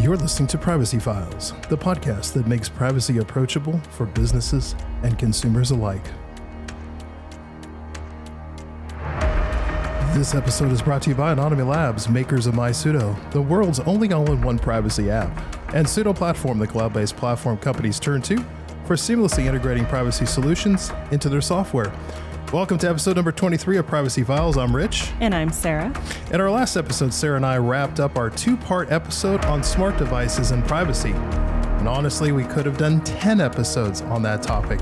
You're listening to Privacy Files, the podcast that makes privacy approachable for businesses and consumers alike. This episode is brought to you by Anonyome Labs, makers of MySudo, the world's only all in one privacy app, and Sudo Platform, the cloud based platform companies turn to for seamlessly integrating privacy solutions into their software. Welcome to episode number 23 of Privacy Files. I'm Rich. And I'm Sarah. In our last episode, Sarah and I wrapped up our two part episode on smart devices and privacy. And honestly, we could have done 10 episodes on that topic.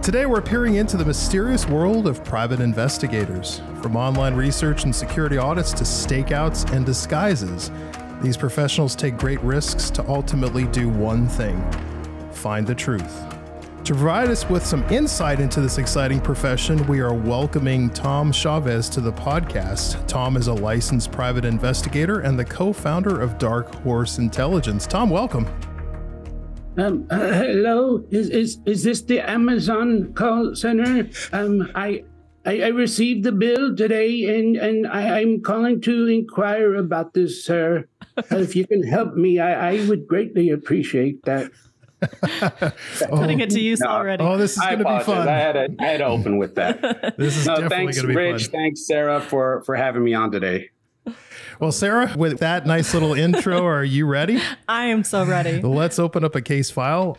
Today, we're peering into the mysterious world of private investigators. From online research and security audits to stakeouts and disguises, these professionals take great risks to ultimately do one thing find the truth. To provide us with some insight into this exciting profession, we are welcoming Tom Chavez to the podcast. Tom is a licensed private investigator and the co founder of Dark Horse Intelligence. Tom, welcome. Um, uh, hello, is, is is this the Amazon call center? Um, I, I, I received the bill today, and and I, I'm calling to inquire about this, sir. if you can help me, I, I would greatly appreciate that. Putting it to oh, use No. already. Oh, this is going to be fun. I had, to, I had to open with that. This is No, definitely thanks, going to be Rich. fun. Thanks, Sarah, for for having me on today. Well, Sarah, with that nice little intro, are you ready? I am so ready. Let's open up a case file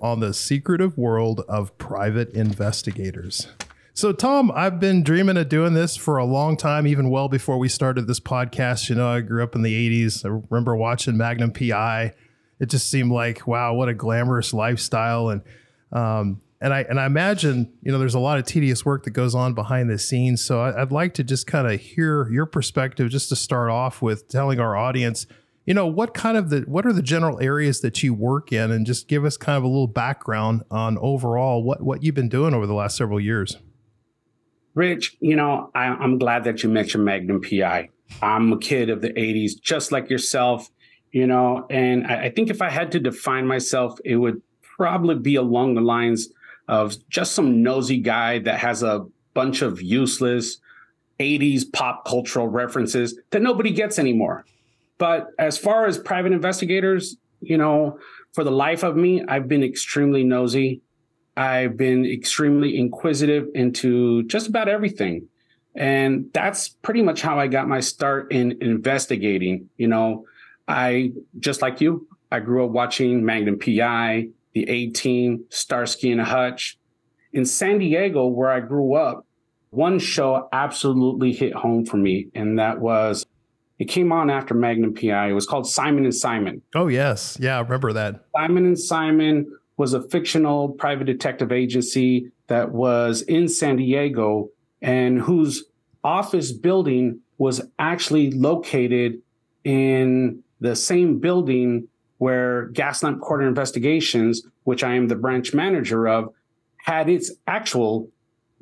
on the secretive world of private investigators. So, Tom, I've been dreaming of doing this for a long time, even well before we started this podcast. You know, I grew up in the 80s. I remember watching Magnum PI. It just seemed like, wow, what a glamorous lifestyle. And, um, and I and I imagine you know there's a lot of tedious work that goes on behind the scenes. So I, I'd like to just kind of hear your perspective, just to start off with telling our audience, you know, what kind of the what are the general areas that you work in, and just give us kind of a little background on overall what what you've been doing over the last several years. Rich, you know, I, I'm glad that you mentioned Magnum PI. I'm a kid of the 80s, just like yourself, you know, and I, I think if I had to define myself, it would probably be along the lines of just some nosy guy that has a bunch of useless 80s pop cultural references that nobody gets anymore. But as far as private investigators, you know, for the life of me, I've been extremely nosy. I've been extremely inquisitive into just about everything. And that's pretty much how I got my start in investigating. You know, I, just like you, I grew up watching Magnum PI, the A Team, Starsky and Hutch. In San Diego, where I grew up, one show absolutely hit home for me, and that was it came on after Magnum PI. It was called Simon and Simon. Oh yes, yeah, I remember that. Simon and Simon was a fictional private detective agency that was in San Diego and whose office building was actually located in the same building where Gaslamp Quarter Investigations, which I am the branch manager of, had its actual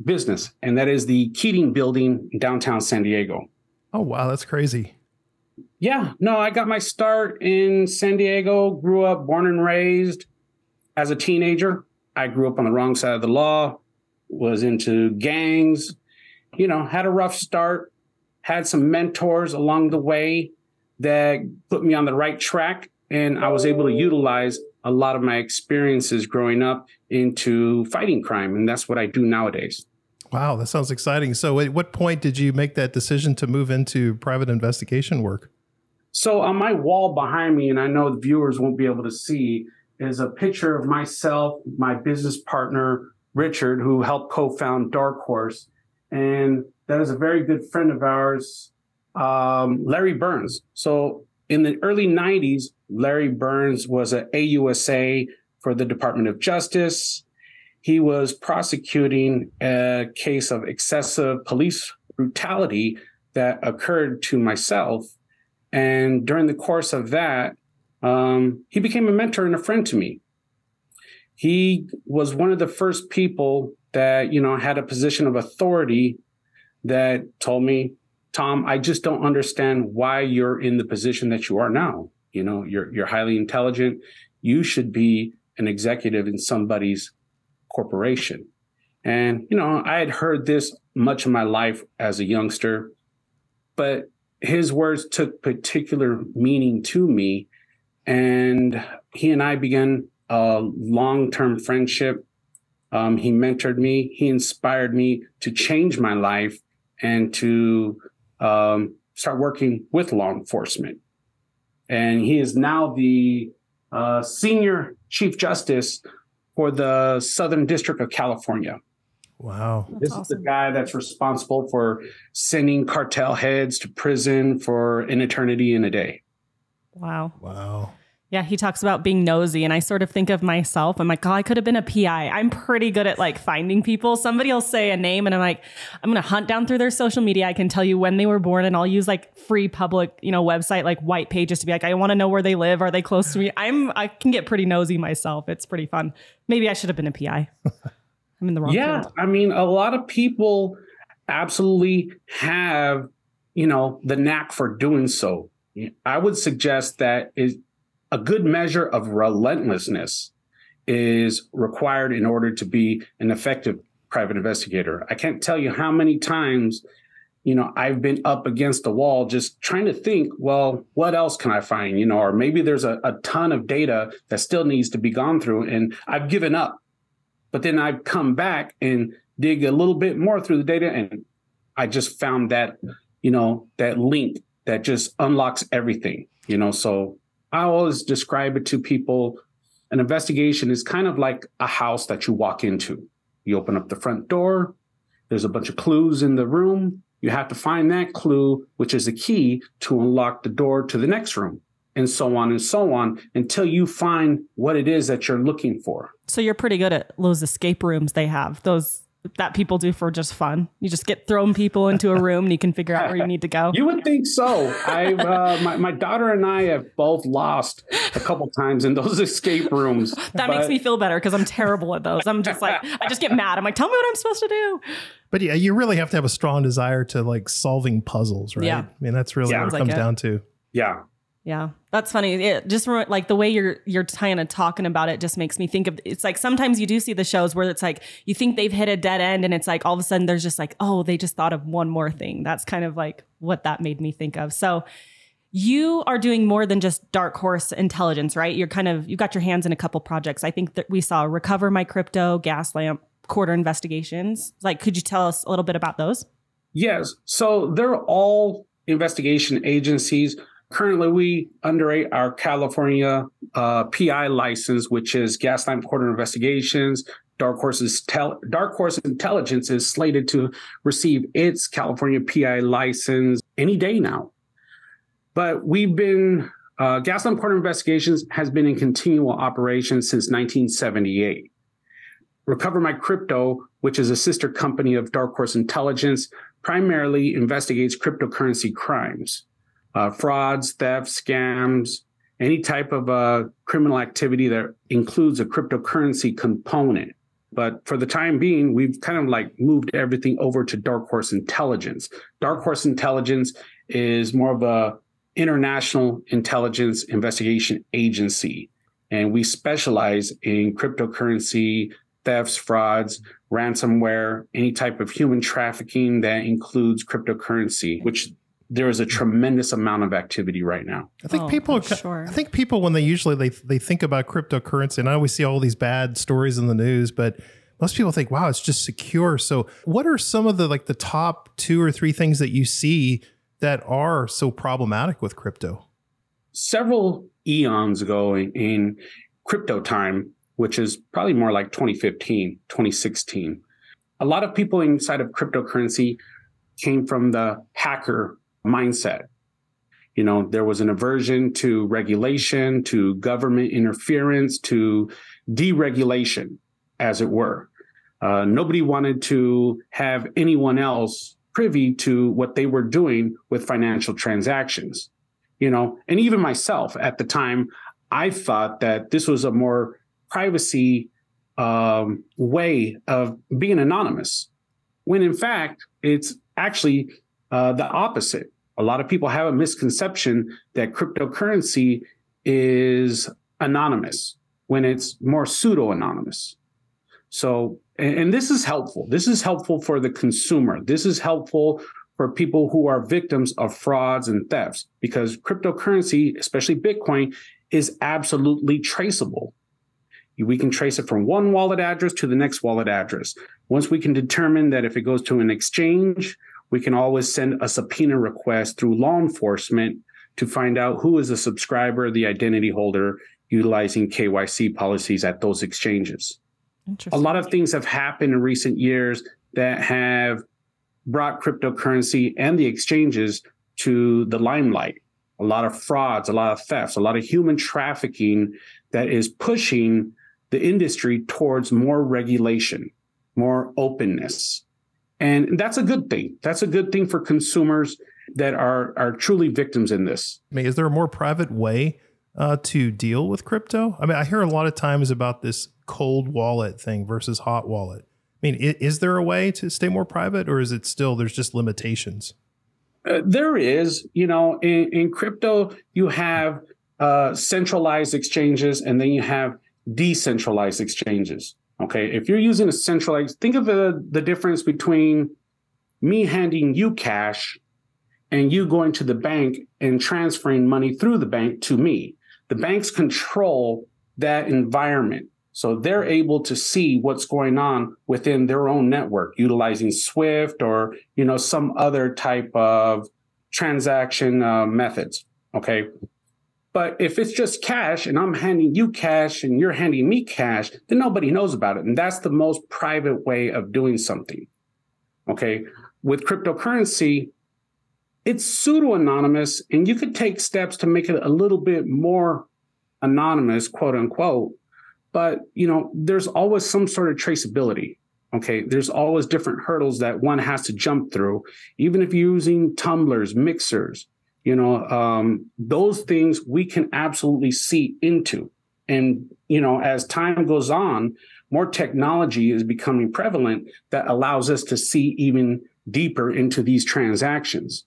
business, and that is the Keating Building in downtown San Diego. Oh wow, that's crazy. Yeah, no, I got my start in San Diego, grew up, born and raised. As a teenager, I grew up on the wrong side of the law, was into gangs, you know, had a rough start, had some mentors along the way that put me on the right track. And I was able to utilize a lot of my experiences growing up into fighting crime. And that's what I do nowadays. Wow, that sounds exciting. So, at what point did you make that decision to move into private investigation work? So on my wall behind me, and I know the viewers won't be able to see, is a picture of myself, my business partner, Richard, who helped co-found Dark Horse. And that is a very good friend of ours, um, Larry Burns. So in the early 90s, Larry Burns was a AUSA for the Department of Justice. He was prosecuting a case of excessive police brutality that occurred to myself and during the course of that, um, he became a mentor and a friend to me. He was one of the first people that, you know, had a position of authority that told me, Tom, I just don't understand why you're in the position that you are now. You know, you're you're highly intelligent. You should be an executive in somebody's corporation. And, you know, I had heard this much of my life as a youngster, but his words took particular meaning to me And he and I began a long term friendship. Um, he mentored me, he inspired me to change my life and to um, start working with law enforcement. And he is now the uh, senior chief justice for the Southern District of California. Wow. That's this awesome. is the guy that's responsible for sending cartel heads to prison for an eternity in a day. Wow. Wow. Yeah, he talks about being nosy, and I sort of think of myself. I'm like, oh, I could have been a PI. I'm pretty good at like finding people. Somebody will say a name, and I'm like, I'm gonna hunt down through their social media. I can tell you when they were born, and I'll use like free public, you know, website like white pages to be like, I want to know where they live. Are they close to me? I'm I can get pretty nosy myself. It's pretty fun. Maybe I should have been a PI. I'm in the wrong. Yeah, field. I mean, a lot of people absolutely have, you know, the knack for doing so. I would suggest that is a good measure of relentlessness is required in order to be an effective private investigator. I can't tell you how many times, you know, I've been up against the wall just trying to think, well, what else can I find? You know, or maybe there's a, a ton of data that still needs to be gone through and I've given up. But then I've come back and dig a little bit more through the data and I just found that, you know, that link that just unlocks everything, you know. So I always describe it to people an investigation is kind of like a house that you walk into. You open up the front door, there's a bunch of clues in the room. You have to find that clue, which is a key to unlock the door to the next room, and so on and so on until you find what it is that you're looking for. So you're pretty good at those escape rooms they have, those that people do for just fun. You just get thrown people into a room and you can figure out where you need to go. You would think so. I, uh, my, my daughter and I have both lost a couple times in those escape rooms. that but... makes me feel better because I'm terrible at those. I'm just like, I just get mad. I'm like, tell me what I'm supposed to do. But yeah, you really have to have a strong desire to like solving puzzles, right? Yeah. I mean, that's really yeah, what it comes like down to. Yeah. Yeah, that's funny. It just like the way you're you're kind of talking about it just makes me think of it's like sometimes you do see the shows where it's like you think they've hit a dead end and it's like all of a sudden there's just like oh they just thought of one more thing. That's kind of like what that made me think of. So you are doing more than just dark horse intelligence, right? You're kind of you got your hands in a couple projects. I think that we saw Recover My Crypto, Gaslamp, Quarter Investigations. Like could you tell us a little bit about those? Yes. So they're all investigation agencies Currently, we underrate our California uh, PI license, which is Gaslamp Quarter Investigations. Dark Horse's tel- Dark Horse Intelligence is slated to receive its California PI license any day now. But we've been uh, Gaslamp Quarter Investigations has been in continual operation since 1978. Recover My Crypto, which is a sister company of Dark Horse Intelligence, primarily investigates cryptocurrency crimes uh, frauds, thefts, scams, any type of uh, criminal activity that includes a cryptocurrency component. But for the time being, we've kind of like moved everything over to Dark Horse Intelligence. Dark Horse Intelligence is more of a international intelligence investigation agency, and we specialize in cryptocurrency thefts, frauds, ransomware, any type of human trafficking that includes cryptocurrency, which there is a tremendous amount of activity right now. I think oh, people, sure. I think people when they usually they they think about cryptocurrency, and I always see all these bad stories in the news, but most people think, wow, it's just secure. So, what are some of the like the top two or three things that you see that are so problematic with crypto? Several eons ago in, in crypto time, which is probably more like 2015, 2016, a lot of people inside of cryptocurrency came from the hacker mindset. You know, there was an aversion to regulation, to government interference, to deregulation, as it were. Uh, nobody wanted to have anyone else privy to what they were doing with financial transactions. You know, and even myself at the time, I thought that this was a more privacy um, way of being anonymous, when in fact, it's actually uh, the opposite a lot of people have a misconception that cryptocurrency is anonymous when it's more pseudo anonymous. So, and, and, this is helpful. This is helpful for the consumer. This is helpful for people who are victims of frauds and thefts because cryptocurrency, especially Bitcoin, is absolutely traceable. We can trace it from one wallet address to the next wallet address. Once we can determine that if it goes to an exchange, we can always send a subpoena request through law enforcement to find out who is a subscriber, the identity holder, utilizing KYC policies at those exchanges. A lot of things have happened in recent years that have brought cryptocurrency and the exchanges to the limelight. A lot of frauds, a lot of thefts, a lot of human trafficking that is pushing the industry towards more regulation, more openness. And that's a good thing. That's a good thing for consumers that are are truly victims in this. I mean, is there a more private way uh, to deal with crypto? I mean, I hear a lot of times about this cold wallet thing versus hot wallet. I mean, is, is there a way to stay more private, or is it still there's just limitations? Uh, there is, you know, in, in crypto you have uh, centralized exchanges, and then you have decentralized exchanges. Okay, if you're using a centralized, think of the, the difference between me handing you cash and you going to the bank and transferring money through the bank to me. The banks control that environment. So they're able to see what's going on within their own network utilizing Swift or, you know, some other type of transaction uh, methods. Okay. But if it's just cash and I'm handing you cash and you're handing me cash, then nobody knows about it. And that's the most private way of doing something. Okay. With cryptocurrency, it's pseudo anonymous and you could take steps to make it a little bit more anonymous, quote unquote. But, you know, there's always some sort of traceability. Okay. There's always different hurdles that one has to jump through, even if you're using tumblers, mixers, you know um, those things we can absolutely see into. And you know as time goes on more technology is becoming prevalent that allows us to see even deeper into these transactions.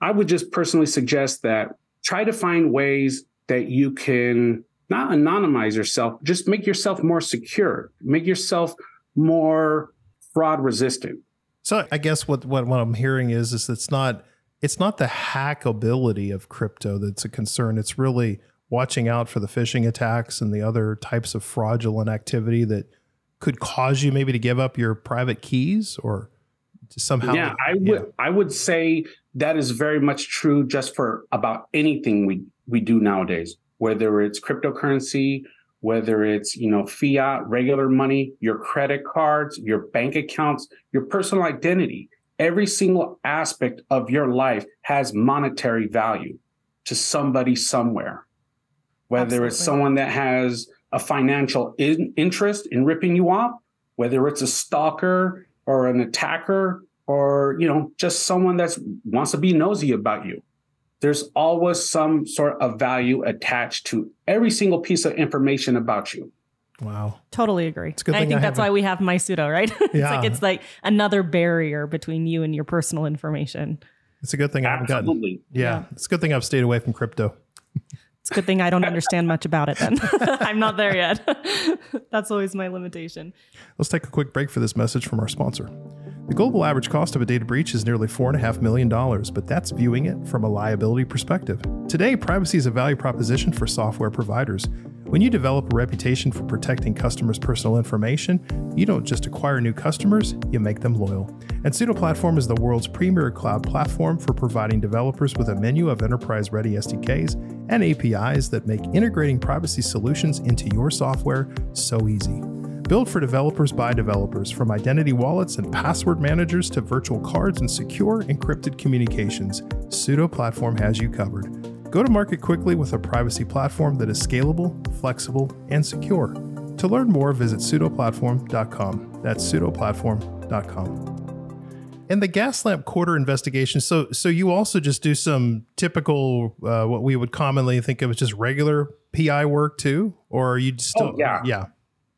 I would just personally suggest that try to find ways that you can not anonymize yourself just make yourself more secure make yourself more fraud resistant. So i guess what, what what i'm hearing is is it's not it's not the hackability of crypto that's a concern. It's really watching out for the phishing attacks and the other types of fraudulent activity that could cause you maybe to give up your private keys or somehow. Yeah, I would. I would say that is very much true just for about anything we we do nowadays, whether it's cryptocurrency, whether it's you know fiat, regular money, your credit cards, your bank accounts, your personal identity every single aspect of your life has monetary value to somebody somewhere. Whether Absolutely. it's someone that has a financial in- interest in ripping you off, whether it's a stalker or an attacker or you know just someone that wants to be nosy about you there's always some sort of value attached to every single piece of information about you Wow. Totally agree. It's good I think I that's why we have MySudo, right? it's yeah. like it's like another barrier between you and your personal information. It's a good thing I haven't gotten. Yeah, yeah. It's a good thing I've stayed away from crypto. It's a good thing I don't understand much about it then. I'm not there yet. that's always my limitation. Let's take a quick break for this message from our sponsor. The global average cost of a data breach is nearly $4.5 million, but that's viewing it from a liability perspective. Today, privacy is a value proposition for software providers. When you develop a reputation for protecting customers' personal information, you don't just acquire new customers, you make them loyal. And Sudo Platform is the world's premier cloud platform for providing developers with a menu of enterprise ready SDKs and APIs that make integrating privacy solutions into your software so easy. Built for developers by developers, from identity wallets and password managers to virtual cards and secure encrypted communications, Sudo Platform has you covered. Go to market quickly with a privacy platform that is scalable, flexible, and secure. To learn more, visit sudoplatform.com. That's sudoplatform.com. And the Gaslamp quarter investigation. So, so you also just do some typical, uh, what we would commonly think of as just regular PI work too, or are you still? Oh, yeah, yeah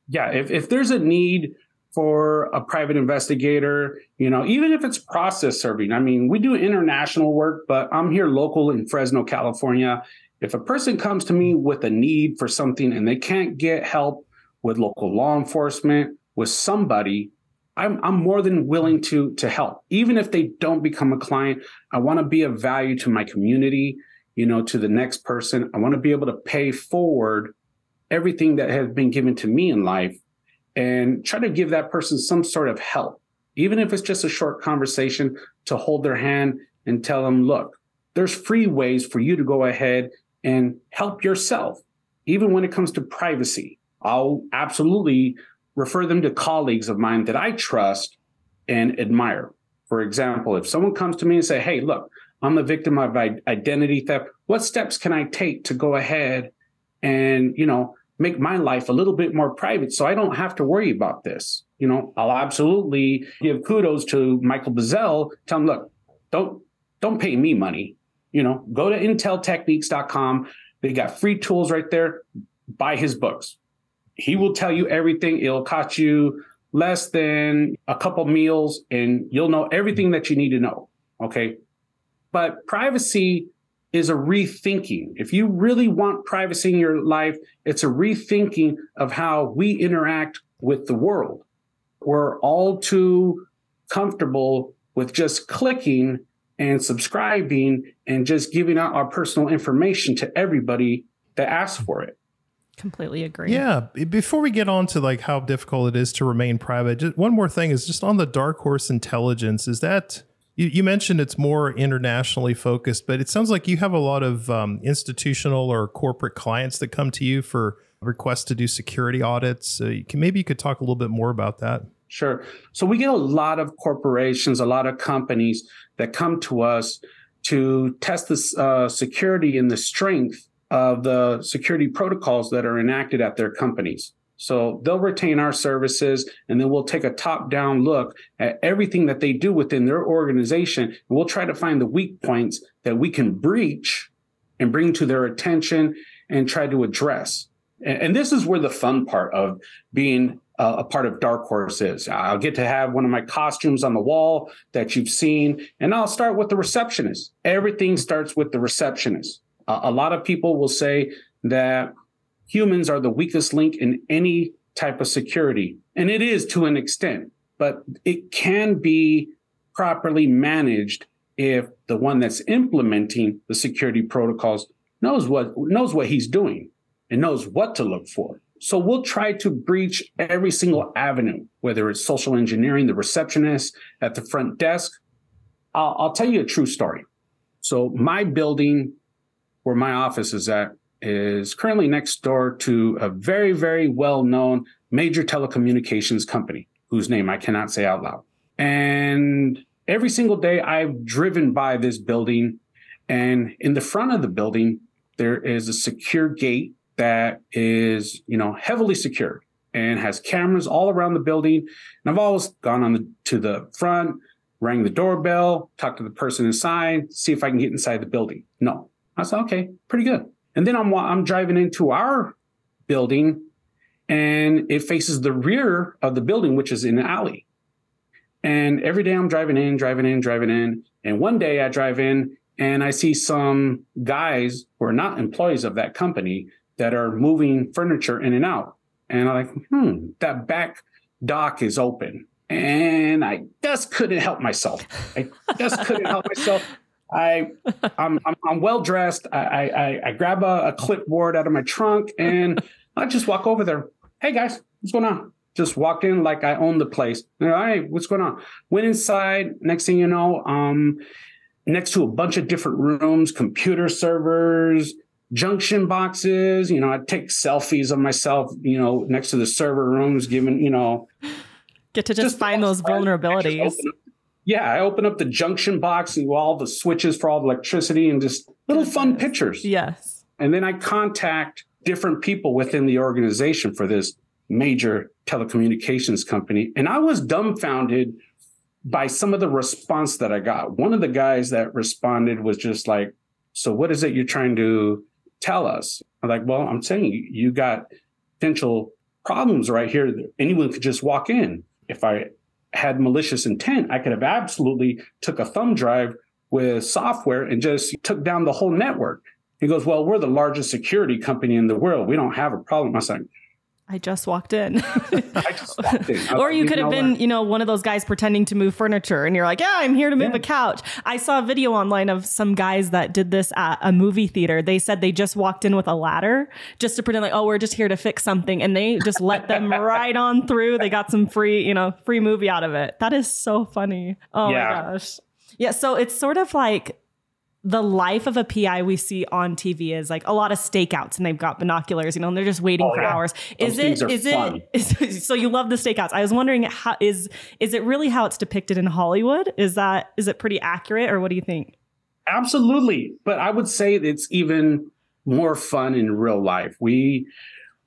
yeah, if, if there's a need for a private investigator, you know, even if it's process serving, I mean, we do international work, but I'm here local in Fresno, California. If a person comes to me with a need for something and they can't get help with local law enforcement, with somebody, I'm, I'm more than willing to, to help. Even if they don't become a client, I want to be of value to my community. you know, to the next person. I want to be able to pay forward everything that has been given to me in life and try to give that person some sort of help, even if it's just a short conversation to hold their hand and tell them, look, there's free ways for you to go ahead and help yourself, even when it comes to privacy. I'll absolutely refer them to colleagues of mine that I trust and admire. For example, if someone comes to me and say, "Hey, look, I'm a victim of identity theft. What steps can I take to go ahead and, you know, make my life a little bit more private so I don't have to worry about this?" You know, I'll absolutely give kudos to Michael Bazzell. Tell him, "Look, don't don't pay me money. You know, go to inteltechniques.com. They got free tools right there. Buy his books. He will tell you everything. It'll cost you less than a couple meals and you'll know everything that you need to know. Okay. But privacy is a rethinking. If you really want privacy in your life, it's a rethinking of how we interact with the world. We're all too comfortable with just clicking and subscribing and just giving out our personal information to everybody that asks for it. Completely agree. Yeah. Before we get on to like how difficult it is to remain private, just one more thing is just on the Dark Horse Intelligence. Is that you, you mentioned it's more internationally focused, but it sounds like you have a lot of um, institutional or corporate clients that come to you for requests to do security audits. Uh, you can, maybe you could talk a little bit more about that. Sure. So we get a lot of corporations, a lot of companies that come to us to test the uh, security and the strength of the security protocols that are enacted at their companies. So they'll retain our services and then we'll take a top down look at everything that they do within their organization. And we'll try to find the weak points that we can breach and bring to their attention and try to address. And, this is where the fun part of being a part of Dark Horse is. I'll get to have one of my costumes on the wall that you've seen, and I'll start with the receptionist. Everything starts with the receptionist. Uh, a lot of people will say that humans are the weakest link in any type of security. And it is to an extent, but it can be properly managed if the one that's implementing the security protocols knows what knows what he's doing and knows what to look for. So we'll try to breach every single avenue, whether it's social engineering, the receptionist at the front desk. I'll, I'll tell you a true story. So my building where my office is at is currently next door to a very, very well known major telecommunications company whose name I cannot say out loud. And every single day I've driven by this building, and in the front of the building, there is a secure gate that is, you know, heavily secured and has cameras all around the building. And I've always gone on the, to the front, rang the doorbell, talked to the person inside, see if I can get inside the building. No, I said, okay, pretty good. And then I'm I'm driving into our building, and it faces the rear of the building, which is in an alley. And every day I'm driving in, driving in, driving in. And one day I drive in and I see some guys who are not employees of that company that are moving furniture in and out. And I'm like, hmm, that back dock is open. And I just couldn't help myself. I just couldn't help myself. I I'm I'm, I'm well dressed. I, I I grab a, a, clipboard out of my trunk and I just walk over there. Hey guys, what's going on? Just walked in like I own the place. All right, what's going on? Went inside. Next thing you know, um, next to a bunch of different rooms, computer servers, junction boxes. You know, I take selfies of myself. You know, next to the server rooms, giving you know. Get to just, just find those vulnerabilities yeah, I open up the junction box and all the switches for all the electricity and just little fun pictures. Yes. And then I contact different people within the organization for this major telecommunications company. And I was dumbfounded by some of the response that I got. One of the guys that responded was just like, So what is it you're trying to tell us? I'm like, Well, I'm saying you got potential problems right here. Anyone could just walk in. If I had malicious intent, I could have absolutely took a thumb drive with software and just took down the whole network. He goes, Well, we're the largest security company in the world. We don't have a problem. I like, I just walked in. Just walked in. Or you could have been, what? you know, one of those guys pretending to move furniture and you're like, yeah, I'm here to move Yeah. a couch. I saw a video online of some guys that did this at a movie theater. They said they just walked in with a ladder just to pretend like, oh, we're just here to fix something. And they just let them right on through. They got some free, you know, free movie out of it. That is so funny. Oh Yeah. my gosh. Yeah. So it's sort of like, the life of a PI we see on TV is like a lot of stakeouts and they've got binoculars, you know, and they're just waiting Oh, for yeah. hours. Is it is it is, so you love the stakeouts. I was wondering how is is it really how it's depicted in Hollywood? Is that is it pretty accurate or what do you think? Absolutely. But I would say it's even more fun in real life. We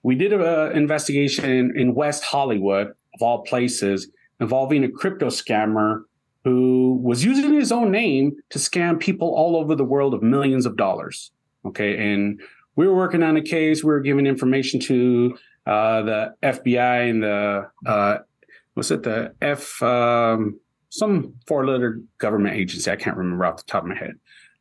we did an investigation in, in West Hollywood, of all places, involving a crypto scammer who was using his own name to scam people all over the world of millions of dollars. Okay. And we were working on a case. We were giving information to uh, the FBI and the, uh, was it the F, um, some four letter government agency? I can't remember off the top of my head.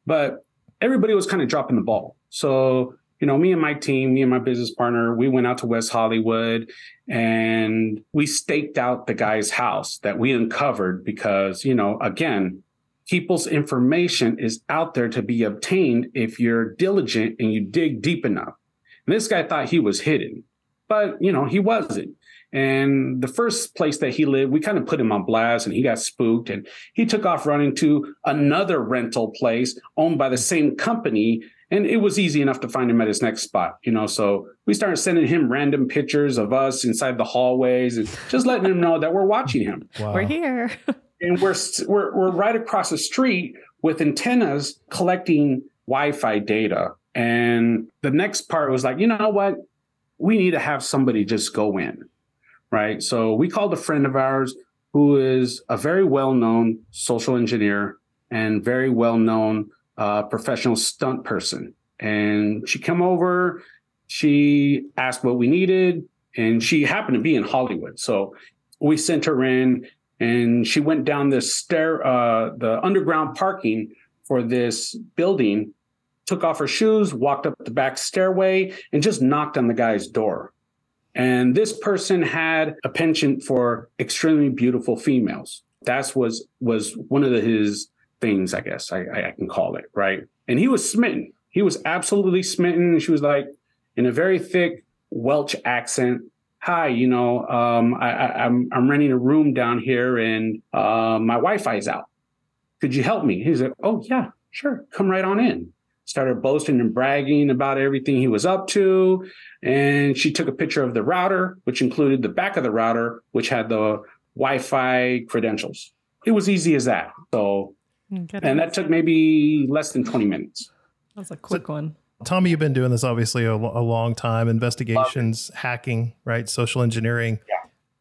But everybody was kind of dropping the ball. So, you know, me and my team, me and my business partner, we went out to West Hollywood and we staked out the guy's house that we uncovered because, you know, again, people's information is out there to be obtained if you're diligent and you dig deep enough. And this guy thought he was hidden, but, you know, he wasn't. And the first place that he lived, we kind of put him on blast and he got spooked and he took off running to another rental place owned by the same company. And it was easy enough to find him at his next spot, you know. So we started sending him random pictures of us inside the hallways and just letting him know that we're watching him. Wow. We're here. And we're, we're, we're right across the street with antennas collecting Wi Fi data. And the next part was like, you know what? We need to have somebody just go in right? So we called a friend of ours who is a very well known social engineer and very well known uh, professional stunt person. And she came over, she asked what we needed, and she happened to be in Hollywood. So we sent her in, and she went down this stair, uh, the underground parking for this building, took off her shoes, walked up the back stairway, and just knocked on the guy's door. And this person had a penchant for extremely beautiful females. That's was was one of the, his things, I guess I, I can call it, right? And he was smitten. He was absolutely smitten. And she was like, in a very thick Welsh accent, "Hi, you know, um, I, I, I'm I'm renting a room down here, and uh, my Wi-Fi is out. Could you help me?" He's like, "Oh yeah, sure, come right on in." Started boasting and bragging about everything he was up to. And she took a picture of the router, which included the back of the router, which had the Wi Fi credentials. It was easy as that. So, and that took maybe less than 20 minutes. That was a quick one. Tommy, you've been doing this obviously a, a long time. Investigations, hacking, right? Social engineering. Yeah.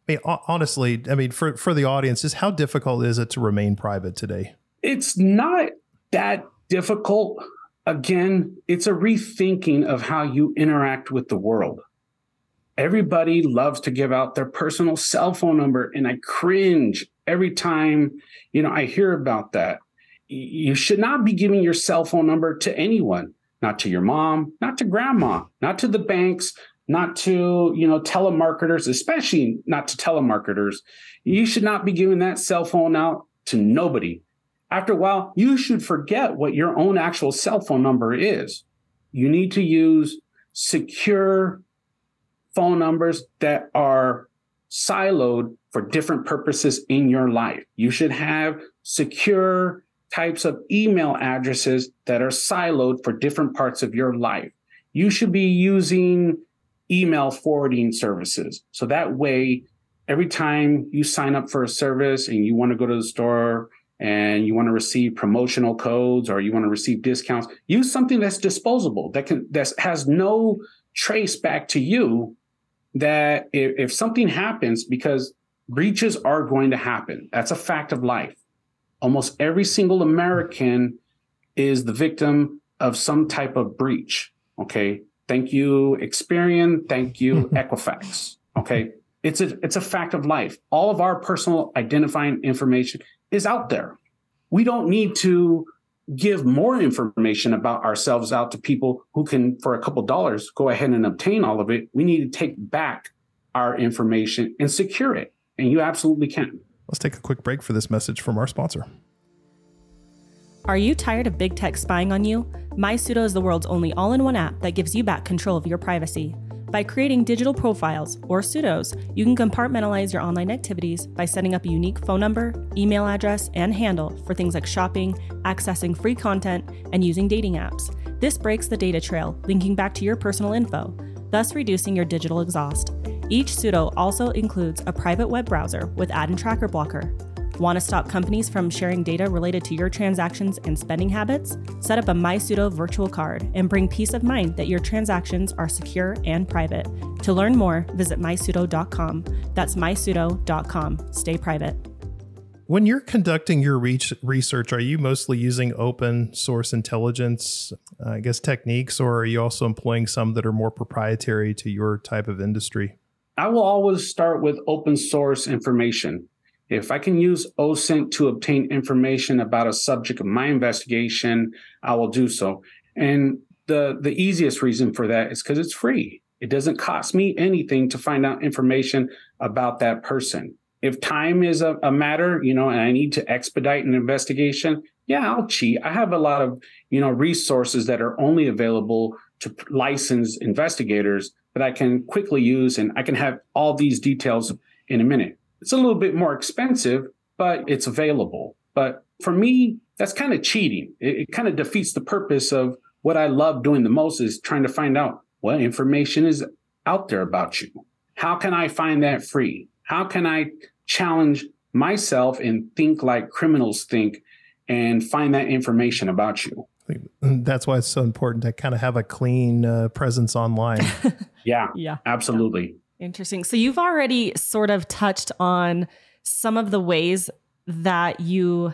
I mean, honestly, I mean, for for the audience, is how difficult is it to remain private today? It's not that difficult. Again, it's a rethinking of how you interact with the world. Everybody loves to give out their personal cell phone number, and I cringe every time you know I hear about that. You should not be giving your cell phone number to anyone, not to your mom, not to grandma, not to the banks, not to you know telemarketers, especially not to telemarketers. You should not be giving that cell phone out to nobody. After a while, you should forget what your own actual cell phone number is. You need to use secure phone numbers that are siloed for different purposes in your life. You should have secure types of email addresses that are siloed for different parts of your life. You should be using email forwarding services. So that way, every time you sign up for a service and you want to go to the store and you want to receive promotional codes or you want to receive discounts, use something that's disposable that can that has no trace back to you that if, if something happens because breaches are going to happen that's a fact of life almost every single american is the victim of some type of breach okay? Thank you experian. Thank you equifax okay? It's a it's a fact of life. All of our personal identifying information is out there. We don't need to give more information about ourselves out to people who can for a couple dollars go ahead and obtain all of it. We need to take back our information and secure it. And you absolutely can. Let's take a quick break for this message from our sponsor. Are you tired of big tech spying on you? MySudo is the world's only all in one app that gives you back control of your privacy. By creating digital profiles, or Sudos, you can compartmentalize your online activities by setting up a unique phone number, email address, and handle for things like shopping, accessing free content, and using dating apps. This breaks the data trail, linking back to your personal info, thus reducing your digital exhaust. Each Sudo also includes a private web browser with ad and tracker blocker, Want to stop companies from sharing data related to your transactions and spending habits? Set up a MySudo virtual card and bring peace of mind that your transactions are secure and private. To learn more, visit mysudo.com. That's mysudo.com. Stay private. When you're conducting your research, are you mostly using open source intelligence, uh, I guess, techniques, or are you also employing some that are more proprietary to your type of industry? I will always start with open source information. If I can use OSINT to obtain information about a subject of my investigation, I will do so. And the, the easiest reason for that is because it's free. It doesn't cost me anything to find out information about that person. If time is a, a matter, you know, and I need to expedite an investigation, yeah, I'll cheat. I have a lot of, you know, resources that are only available to licensed investigators that I can quickly use and I can have all these details in a minute. It's a little bit more expensive, but it's available. But for me, that's kind of cheating. It, it kind of defeats the purpose of what I love doing the most is trying to find out what information is out there about you. How can I find that free? How can I challenge myself and think like criminals think and find that information about you? That's why it's so important to kind of have a clean uh, presence online. yeah, yeah, absolutely. Interesting. So you've already sort of touched on some of the ways that you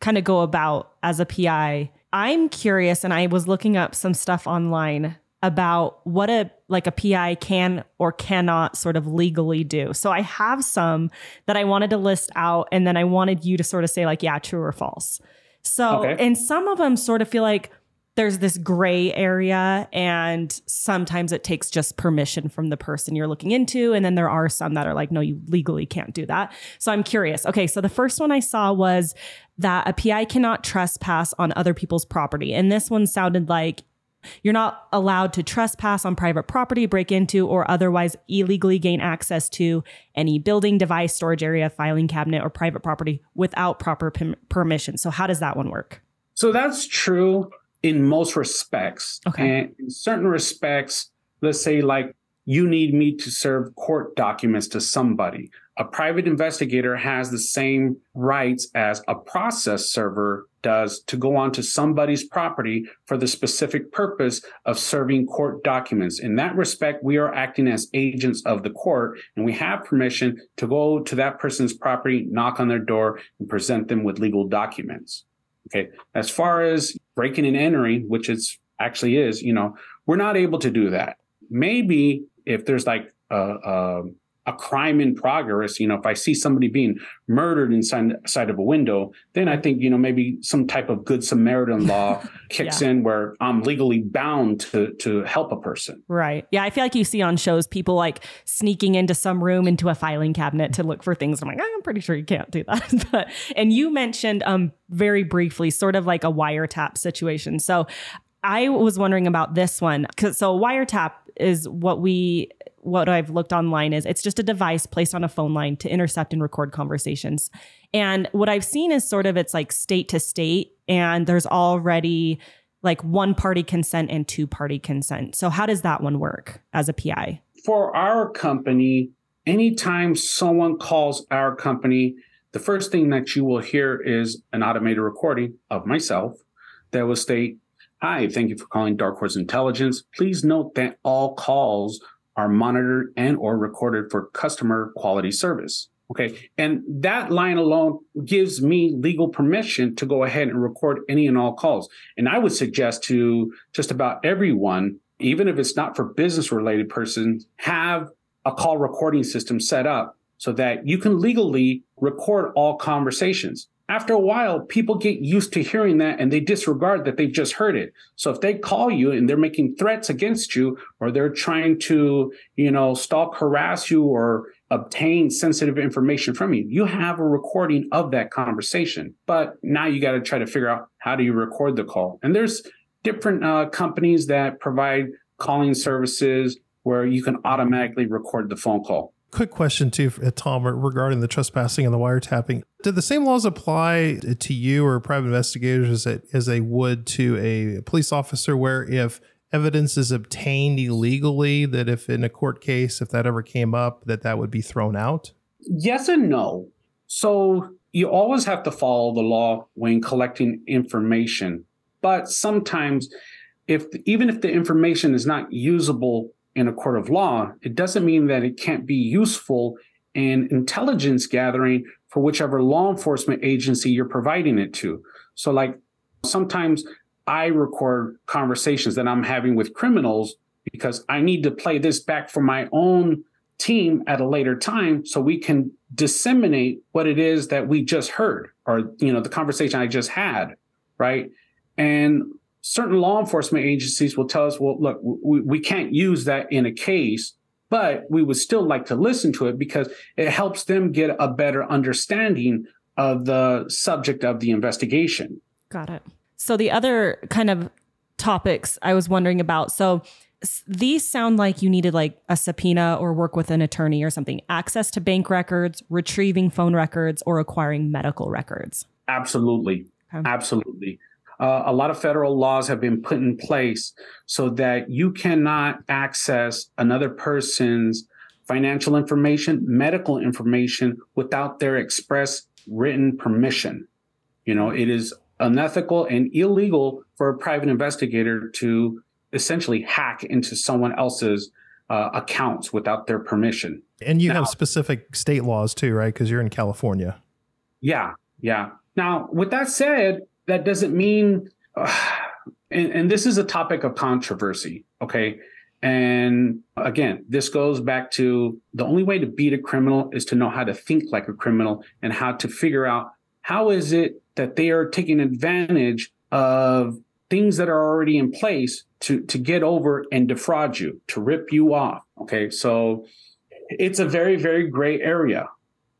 kind of go about as a PI. I'm curious and I was looking up some stuff online about what a like a PI can or cannot sort of legally do. So I have some that I wanted to list out and then I wanted you to sort of say like yeah, true or false. So okay. and some of them sort of feel like there's this gray area and sometimes it takes just permission from the person you're looking into. And then there are some that are like no you legally can't do that. So i'm curious. Okay so the first one i saw was that a pi cannot trespass on other people's property. And this one sounded like you're not allowed to trespass on private property, break into, or otherwise illegally gain access to any building, device, storage area, filing cabinet, or private property without proper permission. So, how does that one work? So, that's true in most respects. Okay. And in certain respects, let's say like you need me to serve court documents to somebody. A private investigator has the same rights as a process server does to go onto somebody's property for the specific purpose of serving court documents. In that respect, we are acting as agents of the court and we have permission to go to that person's property, knock on their door, and present them with legal documents. Okay. As far as breaking and entering, which it's actually is, you know, we're not able to do that. Maybe if there's like a, a, a crime in progress, you know, if I see somebody being murdered inside, inside of a window, then I think, you know, maybe some type of good Samaritan law kicks yeah. in where I'm legally bound to to help a person. Right. Yeah. I feel like you see on shows people like sneaking into some room into a filing cabinet to look for things. I'm like, I'm pretty sure you can't do that. but and you mentioned um very briefly, sort of like a wiretap situation. So I was wondering about this one. Cause so wiretap is what we what I've looked online is it's just a device placed on a phone line to intercept and record conversations. And what I've seen is sort of it's like state to state, and there's already like one party consent and two party consent. So, how does that one work as a PI? For our company, anytime someone calls our company, the first thing that you will hear is an automated recording of myself that will state, Hi, thank you for calling Dark Horse Intelligence. Please note that all calls are monitored and or recorded for customer quality service. Okay. And that line alone gives me legal permission to go ahead and record any and all calls. And I would suggest to just about everyone, even if it's not for business related persons, have a call recording system set up so that you can legally record all conversations. After a while, people get used to hearing that and they disregard that they've just heard it. So if they call you and they're making threats against you or they're trying to, you know, stalk, harass you or obtain sensitive information from you, you have a recording of that conversation. But now you got to try to figure out how do you record the call. And there's different uh, companies that provide calling services where you can automatically record the phone call quick question too, uh, Tom, regarding the trespassing and the wiretapping. Did the same laws apply to you or private investigators as, as they would to a police officer, where if evidence is obtained illegally, that if in a court case, if that ever came up, that that would be thrown out? Yes and no. So you always have to follow the law when collecting information, but sometimes if even if the information is not usable in a court of law, it doesn't mean that it can't be useful in intelligence gathering for whichever law enforcement agency you're providing it to. So, like sometimes I record conversations that I'm having with criminals because I need to play this back for my own team at a later time so we can disseminate what it is that we just heard or you know the conversation I just had, right? And certain law enforcement agencies will tell us, well, look, we, we can't use that in a case, but we would still like to listen to it because it helps them get a better understanding of the subject of the investigation. Got it. So the other kind of topics I was wondering about. So these sound like you needed like a subpoena or work with an attorney or something. Access to bank records, retrieving phone records, or acquiring medical records. Absolutely. Okay. Absolutely uh, a lot of federal laws have been put in place so that you cannot access another person's financial information, medical information without their express written permission. You know, it is unethical and illegal for a private investigator to essentially hack into someone else's uh, accounts without their permission. And you now, have specific state laws too, right? Because you're in California. Yeah, yeah. Now, with that said, that doesn't mean, uh, and, and this is a topic of controversy, okay? And again, this goes back to the only way to beat a criminal is to know how to think like a criminal and how to figure out how is it that they are taking advantage of things that are already in place to to get over and defraud you, to rip you off. Okay, so it's a very very gray area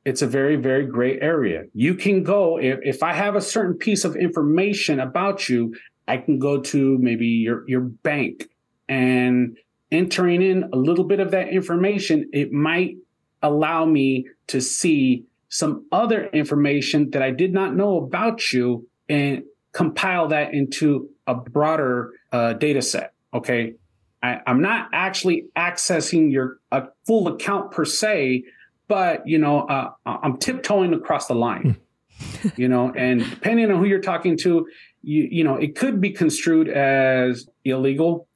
it's a very very gray area. You can go if, if i have a certain piece of information about you i can go to maybe your your bank. And entering in a little bit of that information it might allow me to see some other information that i did not know about you and compile that into a broader uh, data set okay? I, i'm not actually accessing your a full account per se but you know, uh, I'm tiptoeing across the line. Hmm. you know, and depending on who you're talking to, you you know, it could be construed as illegal.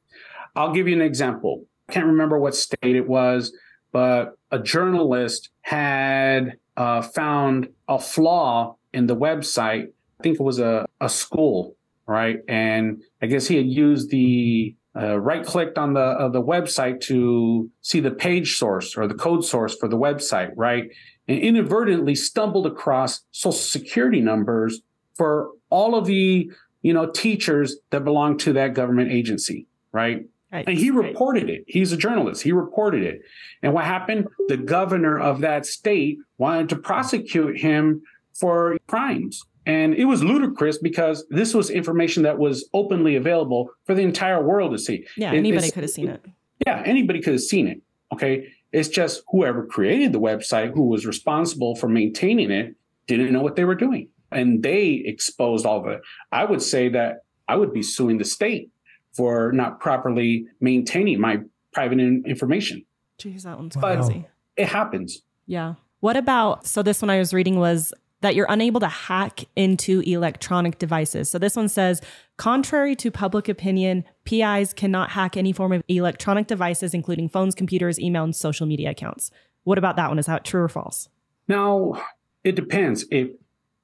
I'll give you an example. I can't remember what state it was, but a journalist had uh, found a flaw in the website. I think it was a, a school, right? And I guess he had used the uh, right clicked on the uh, the website to see the page source or the code source for the website, right? And inadvertently stumbled across social security numbers for all of the you know teachers that belong to that government agency, right? Right. And he reported it. He's a journalist. He reported it. And what happened? The governor of that state wanted to prosecute him for crimes. And it was ludicrous because this was information that was openly available for the entire world to see. Yeah, anybody could have seen it. Yeah, anybody could have seen it. Okay. It's just whoever created the website, who was responsible for maintaining it, didn't know what they were doing. And they exposed all of it. I would say that I would be suing the state for not properly maintaining my private information. Jeez, that one's crazy. It happens. Yeah. What about so this one I was reading was that you're unable to hack into electronic devices. So this one says, contrary to public opinion, PIs cannot hack any form of electronic devices, including phones, computers, email, and social media accounts. What about that one? Is that true or false? Now, it depends. If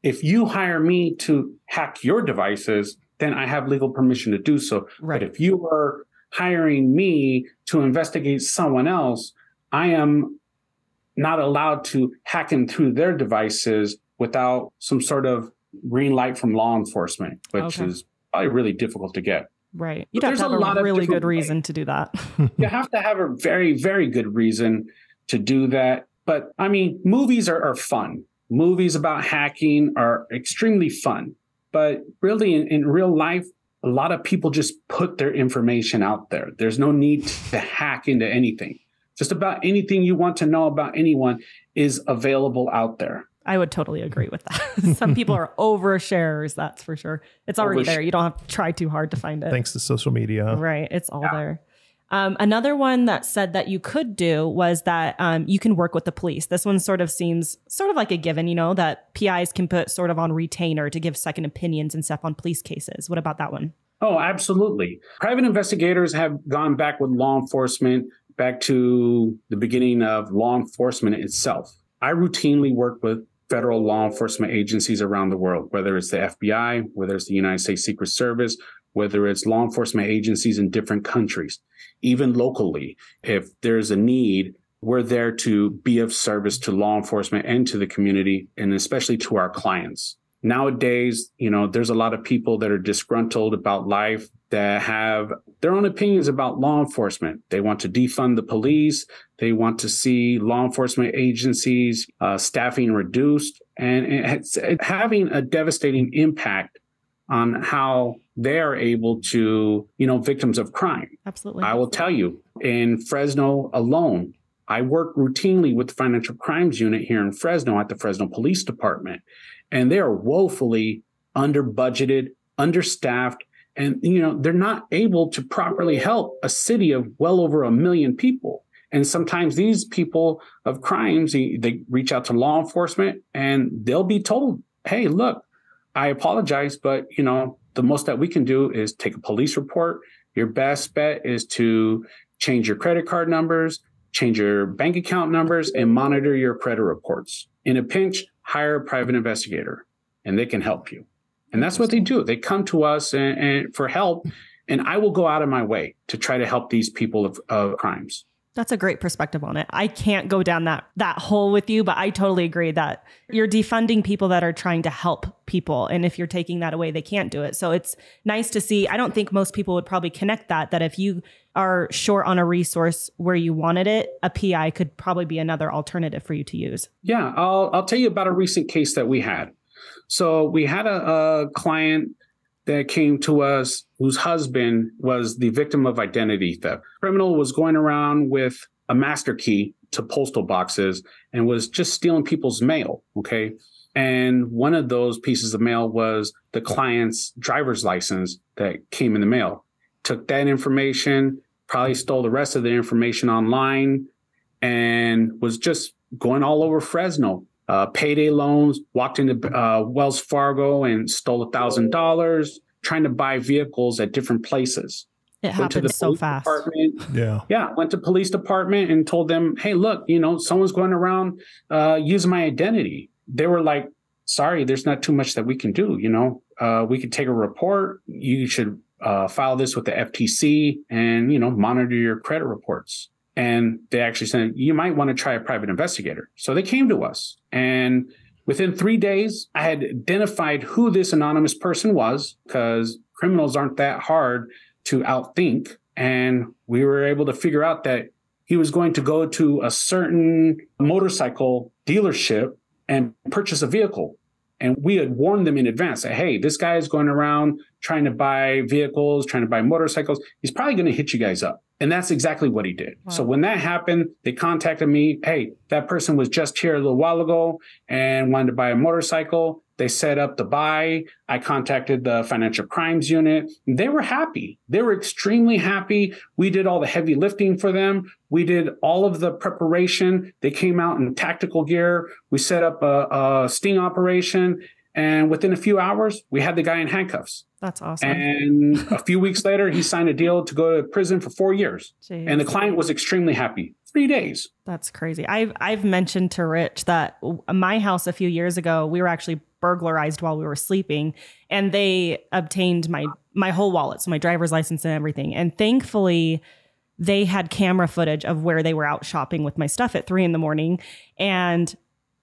if you hire me to hack your devices, then I have legal permission to do so. Right. But if you are hiring me to investigate someone else, I am not allowed to hack into their devices without some sort of green light from law enforcement, which Okay. is probably really difficult to get. Right. You'd But have to there's have a a, lot of really good different reason to do that. you have to have a very, very good reason to do that. But I mean, movies are, are fun. Movies about hacking are extremely fun. But really, in, in real life, a lot of people just put their information out there. There's no need to hack into anything. Just about anything you want to know about anyone is available out there. I would totally agree with that. Some people are oversharers, that's for sure. It's already Oversh- there. You don't have to try too hard to find it. Thanks to social media. Right. It's all Yeah. there. Um, another one that said that you could do was that um, you can work with the police. This one sort of seems sort of like a given, you know, that PIs can put sort of on retainer to give second opinions and stuff on police cases. What about that one? Oh, absolutely. Private investigators have gone back with law enforcement back to the beginning of law enforcement itself. I routinely work with federal law enforcement agencies around the world, whether it's the FBI, whether it's the United States Secret Service, whether it's law enforcement agencies in different countries, even locally. If there's a need, we're there to be of service to law enforcement and to the community, and especially to our clients nowadays, you know, there's a lot of people that are disgruntled about life that have their own opinions about law enforcement. They want to defund the police. They want to see law enforcement agencies uh, staffing reduced, and it's having a devastating impact on how they are able to, you know, victims of crime. Absolutely. I will tell you, in Fresno alone, I work routinely with the financial crimes unit here in Fresno at the Fresno Police Department, and they are woefully under budgeted, understaffed, and you know they're not able to properly help a city of well over a million people. And sometimes these people of crimes, they, reach out to law enforcement, and they'll be told, "Hey, look, I apologize, but you know the most that we can do is take a police report. Your best bet is to change your credit card numbers, change your bank account numbers, and monitor your credit reports. In a pinch, hire a private investigator, and they can help you. And that's what they do. They come to us and, and for help, and I will go out of my way to try to help these people of, of crimes. That's a great perspective on it. I can't go down that that hole with you, but I totally agree that you're defunding people that are trying to help people and if you're taking that away they can't do it. So it's nice to see. I don't think most people would probably connect that that if you are short on a resource where you wanted it, a PI could probably be another alternative for you to use. Yeah, I'll I'll tell you about a recent case that we had. So we had a, a client that came to us whose husband was the victim of identity theft. Criminal was going around with a master key to postal boxes and was just stealing people's mail. Okay. And one of those pieces of mail was the client's driver's license that came in the mail. Took that information, probably stole the rest of the information online, and was just going all over Fresno. Uh, payday loans, walked into uh, Wells Fargo and stole a thousand dollars, trying to buy vehicles at different places. It Went to the so police fast. department, Yeah. yeah, went to police department and told them, "Hey, look, you know, someone's going around uh, using my identity." They were like, "Sorry, there's not too much that we can do. You know, uh, we could take a report. You should uh, file this with the FTC and you know monitor your credit reports." And they actually said, "You might want to try a private investigator." So they came to us, and within three days, I had identified who this anonymous person was because criminals aren't that hard to outthink. And we were able to figure out that he was going to go to a certain motorcycle dealership and purchase a vehicle. And we had warned them in advance that, hey, this guy is going around trying to buy vehicles, trying to buy motorcycles. He's probably going to hit you guys up. And that's exactly what he did. So when that happened, they contacted me. Hey, that person was just here a little while ago and wanted to buy a motorcycle. They set up the buy. I contacted the financial crimes unit. They were happy. They were extremely happy. We did all the heavy lifting for them. We did all of the preparation. They came out in tactical gear. We set up a, a sting operation. And within a few hours, we had the guy in handcuffs. That's awesome. And a few weeks later, he signed a deal to go to prison for four years. Jeez. And the client was extremely happy. Three days. That's crazy. I've I've mentioned to Rich that my house a few years ago, we were actually burglarized while we were sleeping, and they obtained my my whole wallet, so my driver's license and everything. And thankfully, they had camera footage of where they were out shopping with my stuff at three in the morning, and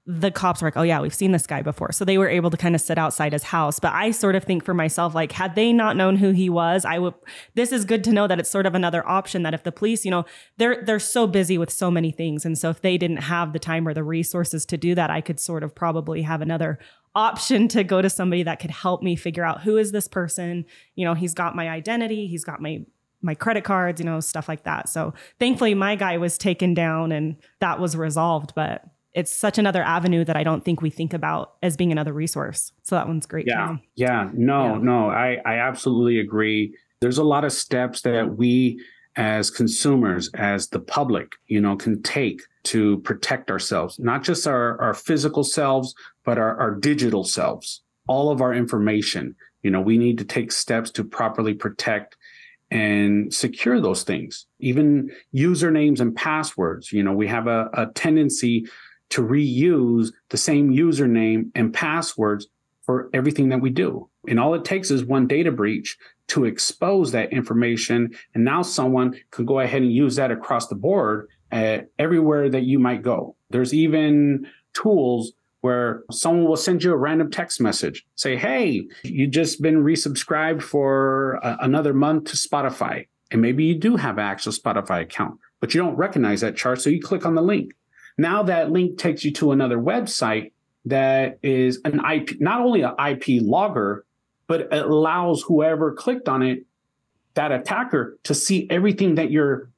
the cops were like, oh, yeah, we've seen this guy before. So they were able to kind of sit outside his house. But I sort of think for myself, like, had they not known who he was, I would, this is good to know that it's sort of another option that if the police, you know, they're, they're so busy with so many things. And so if they didn't have the time or the resources to do that, I could sort of probably have another option to go to somebody that could help me figure out who is this person. You know, he's got my identity, he's got my my credit cards, you know, stuff like that. So thankfully my guy was taken down and that was resolved, but it's such another avenue that I don't think we think about as being another resource. So that one's great. Yeah. Yeah. No, yeah. no, I, I absolutely agree. There's a lot of steps that we as consumers, as the public, you know, can take to protect ourselves, not just our, our physical selves, but our, our digital selves, all of our information. You know, we need to take steps to properly protect and secure those things. Even usernames and passwords. You know, we have a, a tendency to reuse the same username and passwords for everything that we do. And all it takes is one data breach to expose that information. And now someone can go ahead and use that across the board at everywhere that you might go. There's even tools where someone will send you a random text message, say, Hey, you just been resubscribed for a- another month to Spotify. And maybe you do have an actual Spotify account, but you don't recognize that chart. So you click on the link. Now that link takes you to another website that is an IP, not only an IP logger, but it allows whoever clicked on it, that attacker, to see everything that your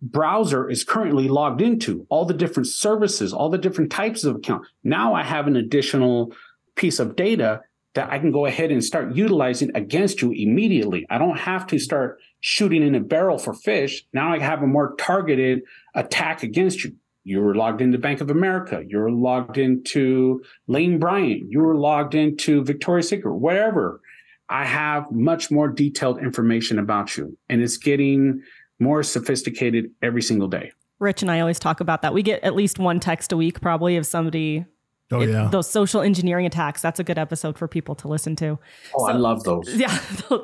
browser is currently logged into, all the different services, all the different types of account. Now I have an additional piece of data that I can go ahead and start utilizing against you immediately. I don't have to start shooting in a barrel for fish. Now I have a more targeted attack against you. You were logged into Bank of America. You were logged into Lane Bryant. You were logged into Victoria's Secret, whatever. I have much more detailed information about you, and it's getting more sophisticated every single day. Rich and I always talk about that. We get at least one text a week, probably, of somebody Oh it, yeah, those social engineering attacks. That's a good episode for people to listen to. Oh, so, I love those. Yeah,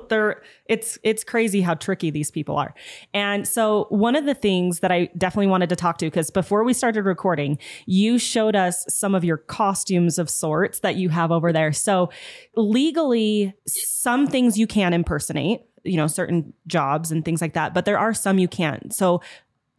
they're it's it's crazy how tricky these people are. And so one of the things that I definitely wanted to talk to because before we started recording, you showed us some of your costumes of sorts that you have over there. So legally, some things you can impersonate you know certain jobs and things like that but there are some you can't so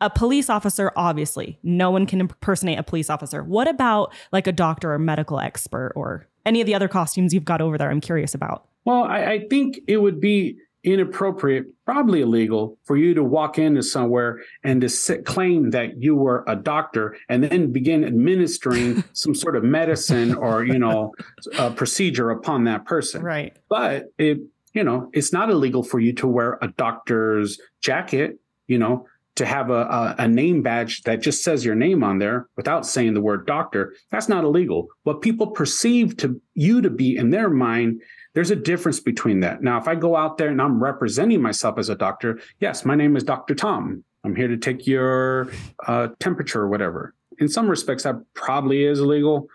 a police officer, obviously, no one can impersonate a police officer. What about like a doctor or medical expert or any of the other costumes you've got over there? I'm curious about. Well, I, I think it would be inappropriate, probably illegal, for you to walk into somewhere and to sit, claim that you were a doctor and then begin administering some sort of medicine or you know a procedure upon that person. Right. But it you know it's not illegal for you to wear a doctor's jacket. You know, to have a, a, a, name badge that just says your name on there without saying the word doctor, that's not illegal. What people perceive to you to be in their mind, there's a difference between that. Now, if I go out there and I'm representing myself as a doctor, yes, my name is Dr. Tom. I'm here to take your uh, temperature or whatever. In some respects, that probably is illegal.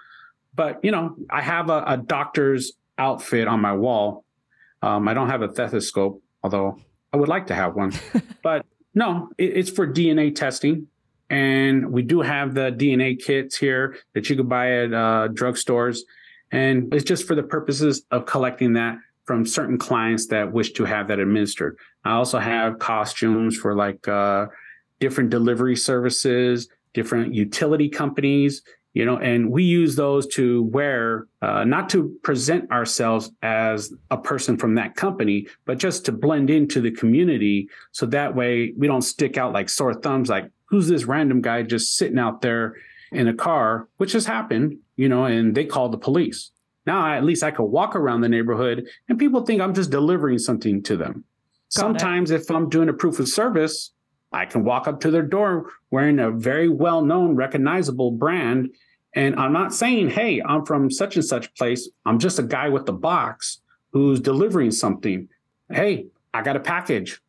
But, you know, I have a, a doctor's outfit on my wall. Um, I don't have a stethoscope, although I would like to have one. but no, it's for DNA testing. And we do have the DNA kits here that you could buy at uh, drugstores. And it's just for the purposes of collecting that from certain clients that wish to have that administered. I also have costumes for like uh, different delivery services, different utility companies, you know, and we use those to wear, uh, not to present ourselves as a person from that company, but just to blend into the community. So that way we don't stick out like sore thumbs, like, who's this random guy just sitting out there in a car, which has happened, you know, and they call the police. Now, at least I could walk around the neighborhood and people think I'm just delivering something to them. Got Sometimes, it. if I'm doing a proof of service, I can walk up to their door wearing a very well known, recognizable brand. And I'm not saying, hey, I'm from such and such place. I'm just a guy with the box who's delivering something. Hey, I got a package.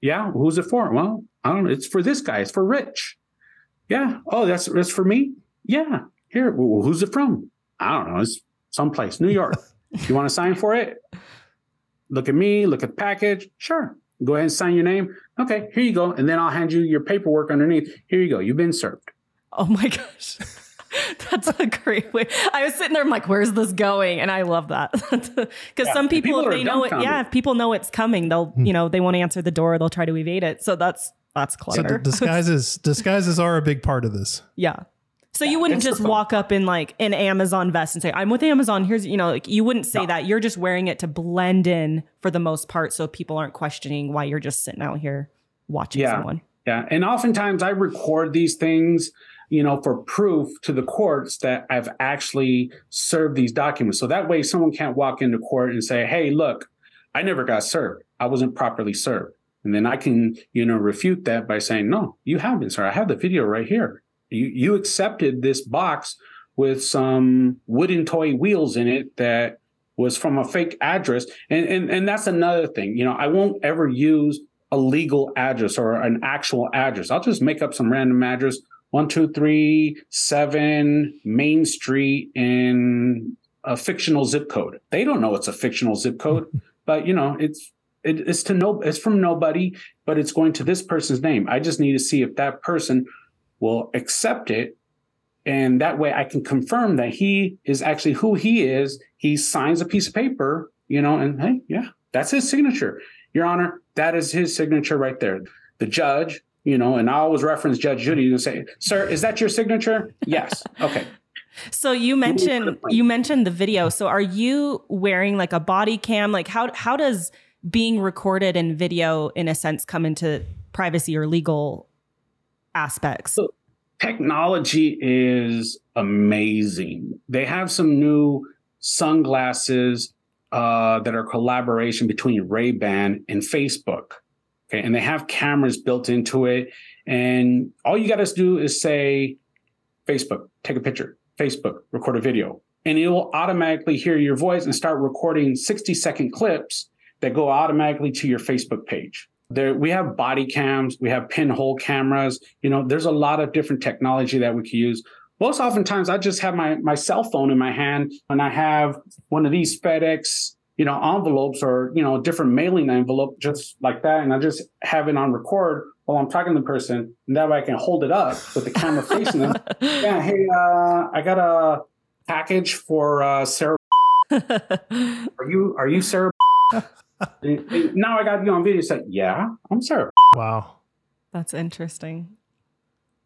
Yeah, who's it for? Well, I don't know. It's for this guy. It's for Rich. Yeah. Oh, that's that's for me. Yeah. Here. Well, who's it from? I don't know. It's someplace, New York. you want to sign for it? Look at me. Look at the package. Sure. Go ahead and sign your name. Okay, here you go. And then I'll hand you your paperwork underneath. Here you go. You've been served. Oh my gosh. That's a great way. I was sitting there, I'm like, where's this going? And I love that. Because Yeah, some people, people if they know it, yeah, if people know it's coming, they'll, hmm. you know, they won't answer the door, they'll try to evade it. So that's that's So clever. d- disguises disguises are a big part of this. yeah. So you wouldn't just walk up in like an Amazon vest and say, I'm with Amazon. Here's, you know, like you wouldn't say No. that. You're just wearing it to blend in for the most part. So people aren't questioning why you're just sitting out here watching Yeah. someone. Yeah. And oftentimes I record these things, you know, for proof to the courts that I've actually served these documents. So that way someone can't walk into court and say, hey, look, I never got served. I wasn't properly served. And then I can, you know, refute that by saying, no, you have been, sir. I have the video right here. You you accepted this box with some wooden toy wheels in it that was from a fake address. And and and that's another thing. You know, I won't ever use a legal address or an actual address. I'll just make up some random address. One, two, three, seven Main Street in a fictional zip code. They don't know it's a fictional zip code, but you know, it's it, it's to no it's from nobody, but it's going to this person's name. I just need to see if that person will accept it. And that way I can confirm that he is actually who he is. He signs a piece of paper, you know, and hey, yeah, that's his signature. Your Honor, that is his signature right there. The judge, you know, and I always reference Judge Judy and say, Sir, is that your signature? Yes. Okay. So you mentioned you mentioned the video. So are you wearing like a body cam? Like how how does being recorded in video in a sense come into privacy or legal aspects? Technology is amazing. They have some new sunglasses uh, that are collaboration between Ray Ban and Facebook. Okay, and they have cameras built into it, and all you got to do is say, "Facebook, take a picture." Facebook, record a video, and it will automatically hear your voice and start recording sixty-second clips that go automatically to your Facebook page. There, we have body cams, we have pinhole cameras. You know, there's a lot of different technology that we can use. Most oftentimes, I just have my my cell phone in my hand, and I have one of these FedEx, you know, envelopes or you know, different mailing envelope, just like that, and I just have it on record while I'm talking to the person, and that way I can hold it up with the camera facing them. Yeah, hey, uh, I got a package for uh, Sarah. Are you are you Sarah? And- and now I got you on video. It's like, yeah, I'm Sarah. Wow, That's interesting.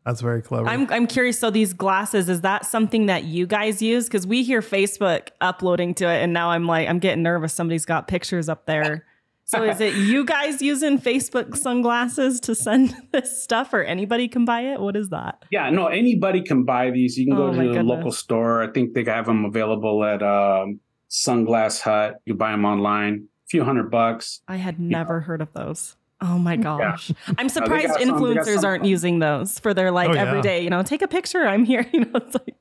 that's very clever. I'm I'm curious. So these glasses, is that something that you guys use? Because we hear Facebook uploading to it, and now I'm like, I'm getting nervous. Somebody's got pictures up there. So is it you guys using Facebook sunglasses to send this stuff, or anybody can buy it? What is that? Yeah, no, anybody can buy these. You can Oh, go my to the goodness. local store. I think they have them available at um, Sunglass Hut. You buy them online, a few hundred bucks. I had never heard of those. Oh my gosh. I'm surprised got some- they got influencers some- aren't using those for their like Oh, yeah. everyday, you know, take a picture. I'm here. You know, it's like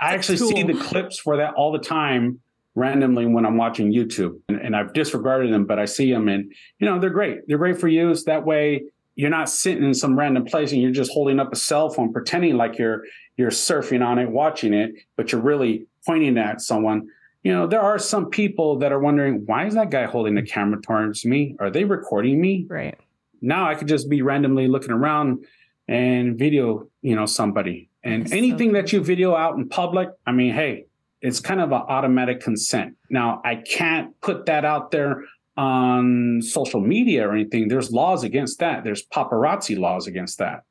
I it's a actually see the clips for that all the time randomly when I'm watching YouTube, and, and I've disregarded them, but I see them, and you know they're great. They're great for use. That way, you're not sitting in some random place and you're just holding up a cell phone, pretending like you're you're surfing on it, watching it, but you're really pointing at someone. You know, there are some people that are wondering why is that guy holding the mm. camera towards me? Are they recording me? right. now I could just be randomly looking around and video, you know, somebody. And That's so anything that you video out in public, I mean, hey, it's kind of an automatic consent. Now, I can't put that out there on social media or anything. There's laws against that. There's paparazzi laws against that,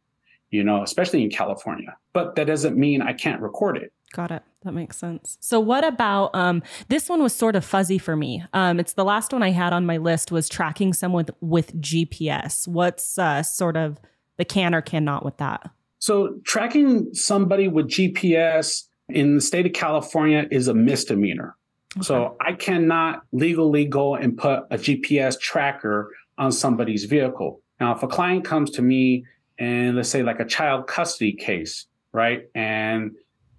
you know, especially in California. But that doesn't mean I can't record it. Got it. That makes sense. So what about um this one was sort of fuzzy for me. Um it's the last one I had on my list was tracking someone with, with GPS. What's uh sort of the can or cannot with that? So tracking somebody with GPS in the state of California is a misdemeanor. So I cannot legally go and put a GPS tracker on somebody's vehicle. Now, if a client comes to me and let's say like a child custody case, right? And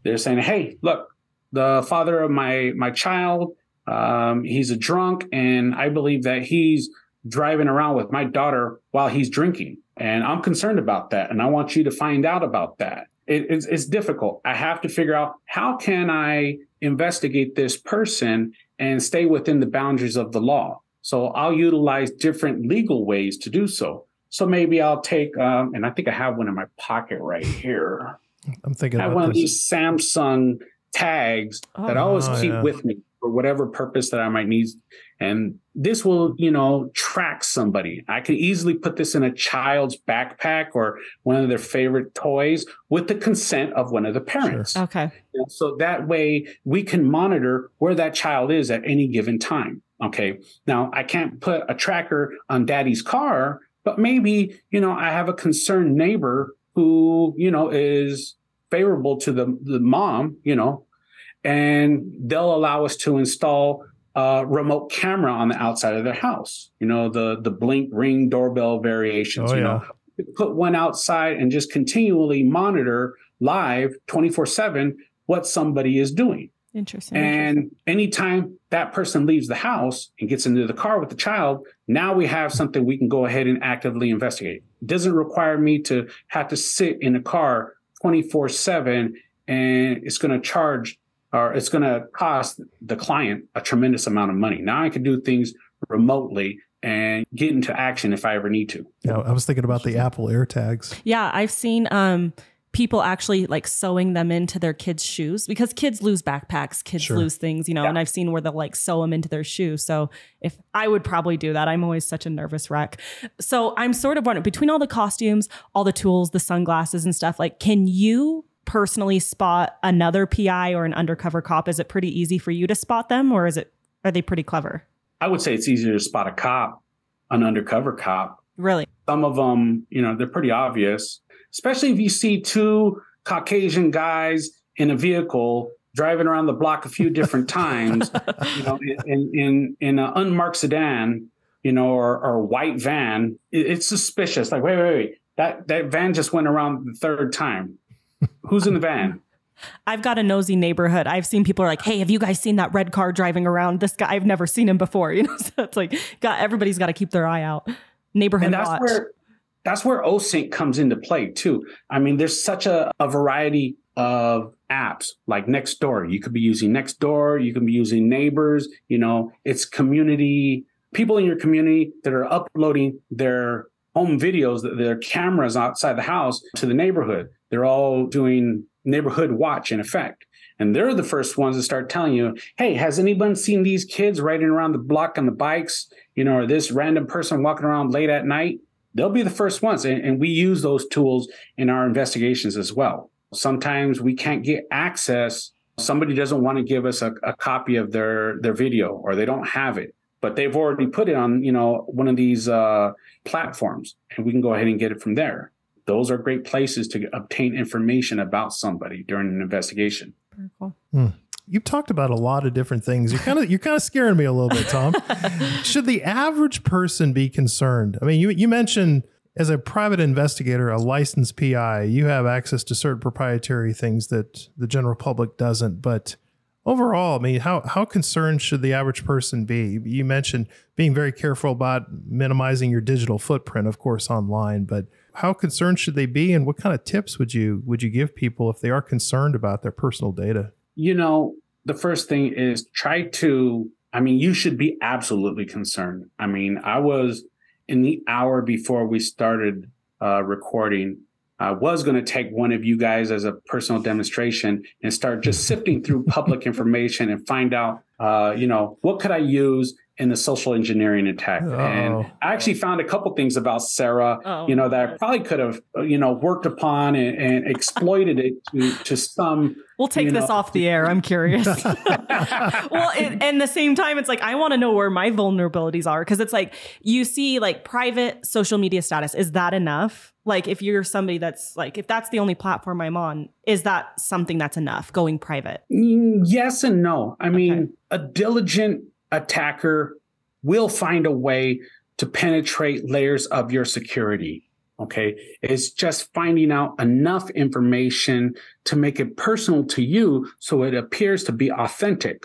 they're saying, "Hey, look, the father of my my child, um, he's a drunk, and I believe that he's driving around with my daughter while he's drinking, and I'm concerned about that, and I want you to find out about that." It, it's, it's difficult. I have to figure out how can I investigate this person and stay within the boundaries of the law. So I'll utilize different legal ways to do so. So maybe I'll take, um, and I think I have one in my pocket right here. I'm thinking I have about one of these Samsung tags oh, that I always Oh, keep yeah. with me for whatever purpose that I might need. And this will, you know, track somebody. I can easily put this in a child's backpack or one of their favorite toys with the consent of one of the parents. Okay. You know, So that way we can monitor where that child is at any given time. Okay. Now I can't put a tracker on daddy's car, but maybe, you know, I have a concerned neighbor who, you know, is favorable to the, the mom, you know, and they'll allow us to install a remote camera on the outside of their house. You know, the the blink ring doorbell variations, Oh, you know, put one outside and just continually monitor live 24 7 what somebody is doing. Interesting. And anytime that person leaves the house and gets into the car with the child, now we have something we can go ahead and actively investigate. It doesn't require me to have to sit in a car 24 7 and it's going to charge or it's going to cost the client a tremendous amount of money. Now I can do things remotely and get into action if I ever need to. Yeah, I was thinking about the Apple AirTags. Yeah, I've seen um people actually like sewing them into their kids' shoes because kids lose backpacks, kids Sure. lose things, you know, and I've seen where they'll like sew them into their shoe. So if I would probably do that, I'm always such a nervous wreck. So I'm sort of wondering between all the costumes, all the tools, the sunglasses and stuff, like can you personally spot another PI or an undercover cop? Is it pretty easy for you to spot them or is it are they pretty clever? I would say it's easier to spot a cop, an undercover cop, Really? some of them, you know, they're pretty obvious, especially if you see two Caucasian guys in a vehicle driving around the block a few different times, you know, in in in an unmarked sedan, you know, or, or white van. It- it's suspicious. Like, wait, wait, wait, that that van just went around the third time. Who's in the van? I've got a nosy neighborhood. I've seen people are like, "Hey, have you guys seen that red car driving around? This guy, I've never seen him before." You know, so it's like, got everybody's got to keep their eye out. Neighborhood and that's watch. where that's where OSINT comes into play too. I mean, there's such a, a variety of apps like Nextdoor. You could be using Nextdoor, you can be using Neighbors. You know, it's community people in your community that are uploading their home videos, their cameras outside the house to the neighborhood. They're all doing neighborhood watch in effect. And they're the first ones to start telling you, hey, has anyone seen these kids riding around the block on the bikes? You know, or this random person walking around late at night? They'll be the first ones. And, and we use those tools in our investigations as well. Sometimes we can't get access. Somebody doesn't want to give us a, a copy of their, their video or they don't have it, but they've already put it on, you know, one of these uh, platforms and we can go ahead and get it from there. Those are great places to obtain information about somebody during an investigation. Very cool. You've talked about a lot of different things. You're kind of you're kind of scaring me a little bit, Tom. Should the average person be concerned? I mean, you you mentioned as a private investigator, a licensed PI, you have access to certain proprietary things that the general public doesn't. But overall, I mean, how how concerned should the average person be? You mentioned being very careful about minimizing your digital footprint, of course, online. But how concerned should they be, and what kind of tips would you would you give people if they are concerned about their personal data? You know, the first thing is try to, I mean, you should be absolutely concerned. I mean, I was in the hour before we started uh, recording, I was going to take one of you guys as a personal demonstration and start just sifting through public information and find out, uh, you know, what could I use in a social engineering attack? Oh. And I actually found a couple things about Sarah, Oh. you know, that I probably could have, uh, you know, worked upon and, and exploited it to, to some We'll take you this know- off the air. I'm curious. well, it, and the same time, it's like I want to know where my vulnerabilities are because it's like you see like private social media status. Is that enough? Like if you're somebody that's like if that's the only platform I'm on, is that something that's enough going private? Mm, Yes and no. I mean, Okay. a diligent attacker will find a way to penetrate layers of your security. Okay. It's just finding out enough information to make it personal to you so it appears to be authentic.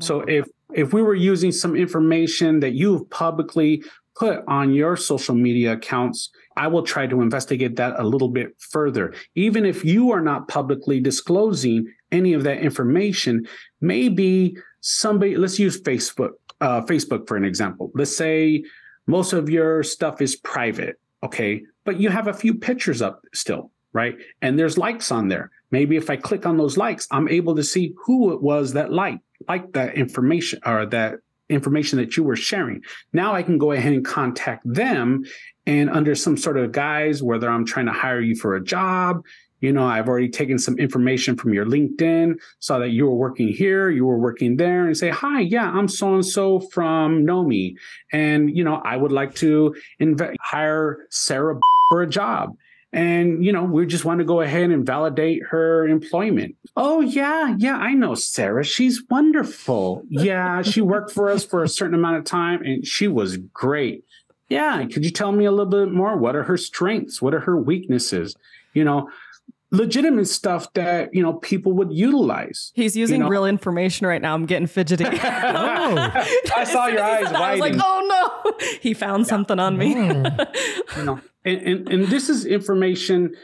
So if if we were using some information that you've publicly put on your social media accounts, I will try to investigate that a little bit further. Even if you are not publicly disclosing any of that information, maybe somebody let's use Facebook uh, Facebook for an example. Let's say most of your stuff is private, okay, but you have a few pictures up still, right? And there's likes on there. maybe if I click on those likes, I'm able to see who it was that liked, liked that information or that information that you were sharing. Now I can go ahead and contact them and under some sort of guise, whether I'm trying to hire you for a job, you know, I've already taken some information from your LinkedIn, saw that you were working here, you were working there, and say, Hi, yeah, I'm so and so from Nomi. And, you know, I would like to inv- hire Sarah for a job. And, you know, we just want to go ahead and validate her employment. Oh, yeah, yeah, I know Sarah. She's wonderful. Yeah, she worked for us for a certain amount of time and she was great. Yeah, could you tell me a little bit more? What are her strengths? What are her weaknesses? You know, legitimate stuff that you know people would utilize. He's using you know? real information right now. I'm getting fidgety. oh, I saw your eyes widen. I was like, oh no, he found yeah. something on me. Oh. you know, and, and and this is information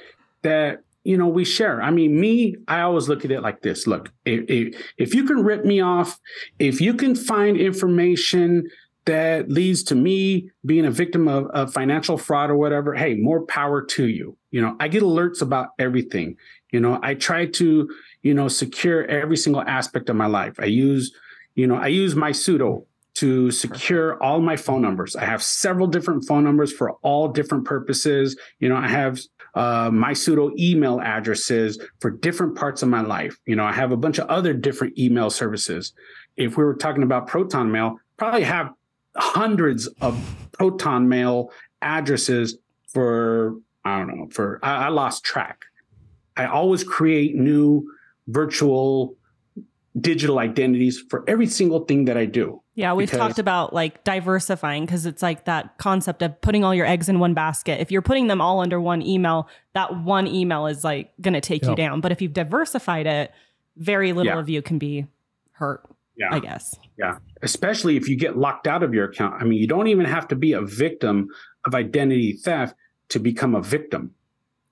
that you know we share. I mean, me, I always look at it like this. Look, if if, if you can rip me off, if you can find information that leads to me being a victim of, of, financial fraud or whatever, hey, more power to you. You know, I get alerts about everything. You know, I try to, you know, secure every single aspect of my life. I use, you know, I use MySudo to secure all my phone numbers. I have several different phone numbers for all different purposes. You know, I have uh, pseudo email addresses for different parts of my life. You know, I have a bunch of other different email services. If we were talking about Proton Mail, probably have hundreds of proton mail addresses for I don't know for I, I lost track. I always create new virtual digital identities for every single thing that I do. Yeah, we've because, talked about like diversifying because it's like that concept of putting all your eggs in one basket. If you're putting them all under one email, that one email is like going to take yep. you down. But if you've diversified it, very little yeah. of you can be hurt yeah. I guess. Yeah. Especially if you get locked out of your account. I mean, you don't even have to be a victim of identity theft to become a victim.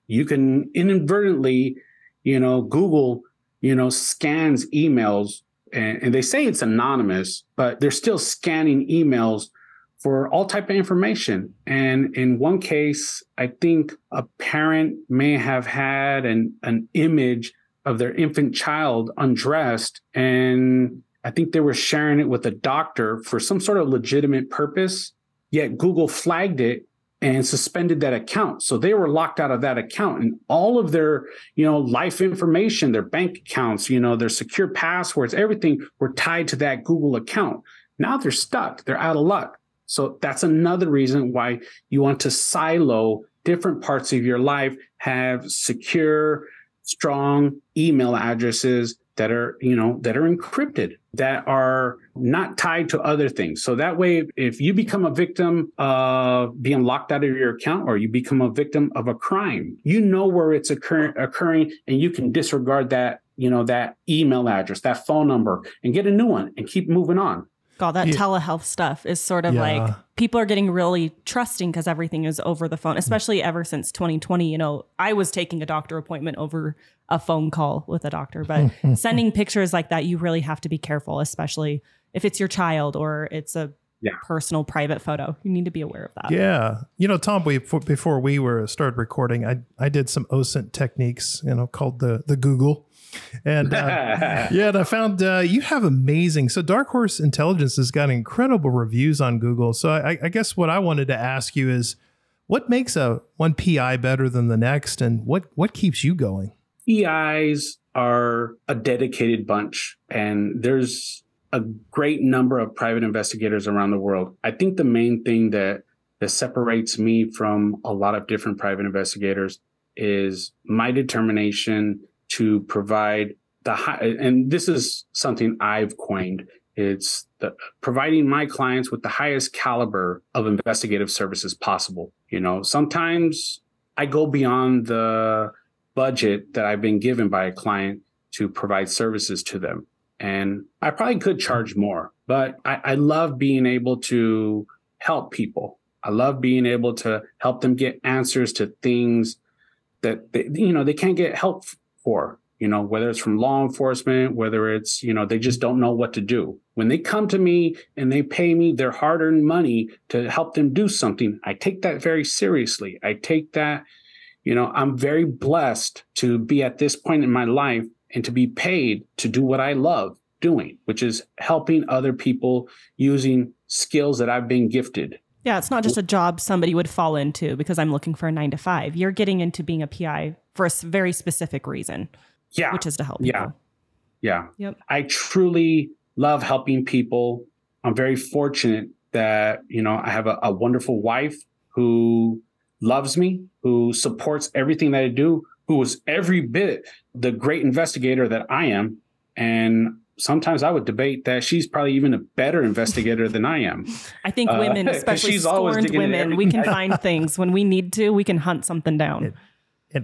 You can inadvertently, you know, Google, you know, scans emails and, and they say it's anonymous, but they're still scanning emails for all type of information. And in one case, I think a parent may have had an, an image of their infant child undressed and I think they were sharing it with a doctor for some sort of legitimate purpose, yet Google flagged it and suspended that account. So they were locked out of that account and all of their, you know, life information, their bank accounts, you know, their secure passwords, everything were tied to that Google account. Now they're stuck. They're out of luck. So that's another reason why you want to silo different parts of your life, have secure, strong email addresses that are, you know, that are encrypted, that are not tied to other things. So that way, if you become a victim of being locked out of your account or you become a victim of a crime, you know where it's occur- occurring and you can disregard that, you know, that email address, that phone number and get a new one and keep moving on. God, that yeah. telehealth stuff is sort of yeah. like people are getting really trusting because everything is over the phone, especially ever since 2020. You know, I was taking a doctor appointment over a phone call with a doctor, but sending pictures like that, you really have to be careful, especially if it's your child or it's a yeah. personal private photo. You need to be aware of that. Yeah. You know, Tom, we before we were started recording, I I did some OSINT techniques, you know, called the the Google and uh, yeah, and I found uh, you have amazing. So Dark Horse Intelligence has got incredible reviews on Google. So I, I guess what I wanted to ask you is, what makes a one PI better than the next, and what what keeps you going? PIs are a dedicated bunch, and there's a great number of private investigators around the world. I think the main thing that that separates me from a lot of different private investigators is my determination to provide the high, and this is something I've coined. It's the, providing my clients with the highest caliber of investigative services possible. You know, sometimes I go beyond the budget that I've been given by a client to provide services to them. And I probably could charge more, but I, I love being able to help people. I love being able to help them get answers to things that they, you know they can't get help for you know whether it's from law enforcement whether it's you know they just don't know what to do when they come to me and they pay me their hard-earned money to help them do something i take that very seriously i take that you know, I'm very blessed to be at this point in my life and to be paid to do what I love doing, which is helping other people using skills that I've been gifted. Yeah, it's not just a job somebody would fall into because I'm looking for a nine to five. You're getting into being a PI for a very specific reason. Yeah. Which is to help yeah. people. Yeah. Yep. I truly love helping people. I'm very fortunate that, you know, I have a, a wonderful wife who loves me, who supports everything that I do, who is every bit the great investigator that I am. And sometimes I would debate that she's probably even a better investigator than I am. I think Uh, especially she's scorned women, we can find things when we need to. We can hunt something down.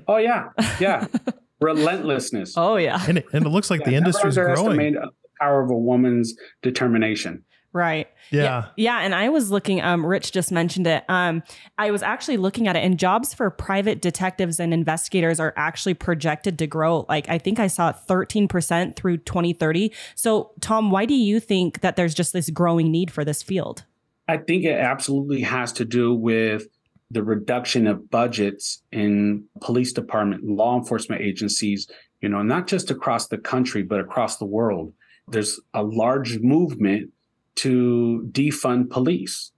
Oh yeah, yeah, relentlessness. oh yeah, And it, and it looks like the Yeah, never industry's growing. The power of a woman's determination. Right. Yeah. Yeah, and I was looking. Um, Rich just mentioned it. Um, I was actually looking at it, and jobs for private detectives and investigators are actually projected to grow. Like I think I saw thirteen percent through twenty thirty. So, Tom, why do you think that there's just this growing need for this field? I think it absolutely has to do with the reduction of budgets in police department, law enforcement agencies, you know, not just across the country, but across the world. There's a large movement to defund police.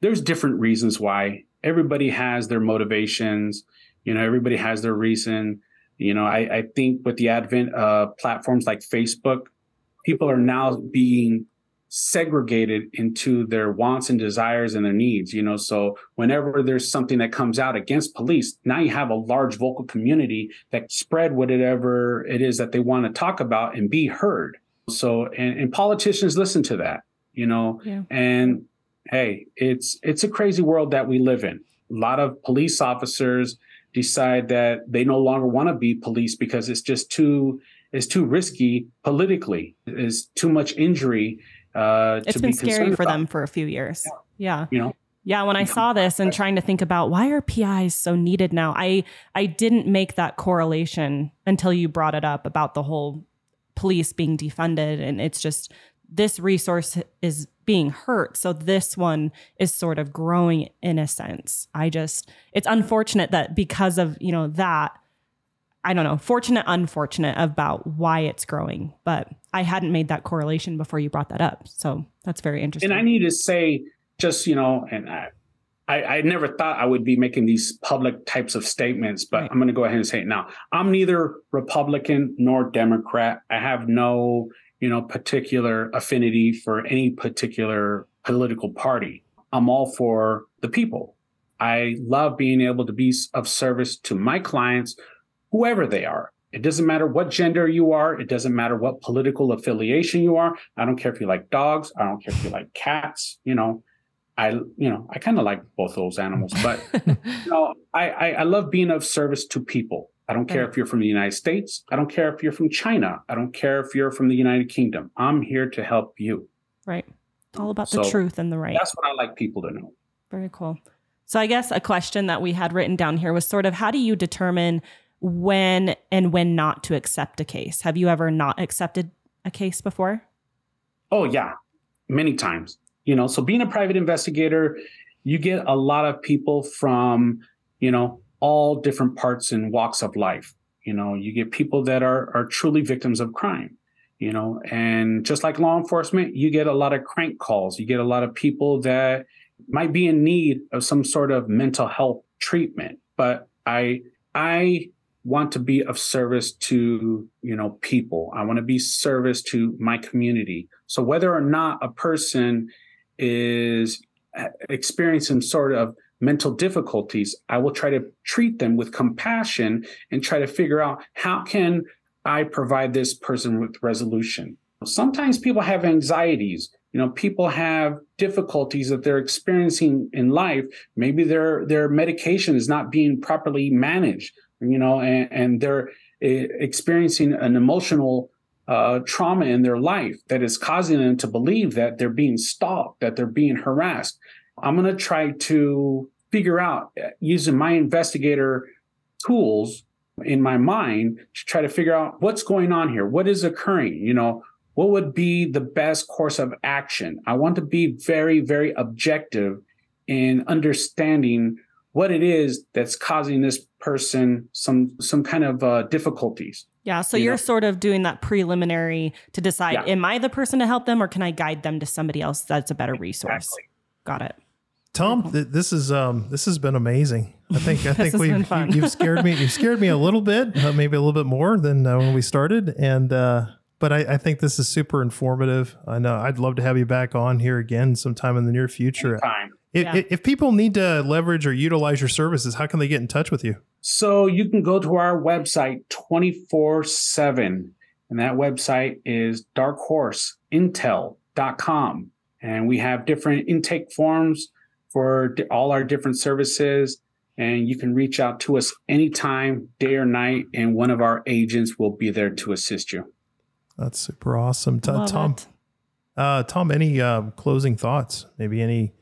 There's different reasons why. Everybody has their motivations, you know, everybody has their reason. You know, I, I think with the advent of platforms like Facebook, people are now being segregated into their wants and desires and their needs you know so whenever there's something that comes out against police now you have a large vocal community that spread whatever it is that they want to talk about and be heard so and, and politicians listen to that you know? Yeah. and hey it's it's a crazy world that we live in. A lot of police officers decide that they no longer want to be police because it's just too it's too risky politically. It's too much injury uh, It's to been be scary for about, them for a few years. Yeah. You know, Yeah, when I saw this and trying to think about why are PIs so needed now, I I didn't make that correlation until you brought it up about the whole police being defunded and it's just this resource is being hurt. So this one is sort of growing in a sense. I just it's unfortunate that because of, you know, that I don't know, fortunate, unfortunate about why it's growing. But I hadn't made that correlation before you brought that up. So that's very interesting. and I need to say, just you know, and I, I, I never thought I would be making these public types of statements, but Right. I'm going to go ahead and say it now. I'm neither Republican nor Democrat. I have no, you know, particular affinity for any particular political party. I'm all for the people. I love being able to be of service to my clients, whoever they are. It doesn't matter what gender you are. It doesn't matter what political affiliation you are. I don't care if you like dogs. I don't care if you like cats. You know, I you know I kind of like both those animals, but you know, I, I I love being of service to people. I don't care if you're from the United States. I don't care if you're from China. I don't care if you're from the United Kingdom. I'm here to help you. right. It's all about the So, truth and the right. That's what I like people to know. Very cool. So I guess a question that we had written down here was sort of how do you determine when and when not to accept a case? Have you ever not accepted a case before? Oh yeah, many times. You know, so being a private investigator, you get a lot of people from, you know, all different parts and walks of life. You know, you get people that are are truly victims of crime. You know, and just like law enforcement, you get a lot of crank calls. You get a lot of people that might be in need of some sort of mental health treatment. But I I want to be of service to you know people i want to be service to my community so whether or not a person is uh, experiencing sort of mental difficulties i will try to treat them with compassion and try to figure out how can i provide this person with resolution. Sometimes people have anxieties. You know people have difficulties that they're experiencing in life. Maybe their their medication is not being properly managed you know, and, and they're eh, experiencing an emotional uh, trauma in their life that is causing them to believe that they're being stalked, that they're being harassed. I'm going to try to figure out eh, using my investigator tools in my mind to try to figure out what's going on here, what is occurring, you know, what would be the best course of action. I want to be very, very objective in understanding what it is that's causing this person some some kind of uh, difficulties. Yeah. So You you are know? sort of doing that preliminary to decide Yeah. am I the person to help them or can I guide them to somebody else that's a better resource? Exactly. Got it. Tom, th- this is um this has been amazing. I think I think we been fun. you, have scared me. You've scared me a little bit, uh, maybe a little bit more than uh, when we started. And uh, but I, I think this is super informative. I know I'd love to have you back on here again sometime in the near future. Time. If, Yeah. if people need to leverage or utilize your services, how can they get in touch with you? So you can go to our website 24 7, and that website is darkhorseintel.com. And we have different intake forms for all our different services. And you can reach out to us anytime, day or night, and one of our agents will be there to assist you. That's super awesome. T- Love Tom, it. uh, Tom, any uh, closing thoughts? Maybe any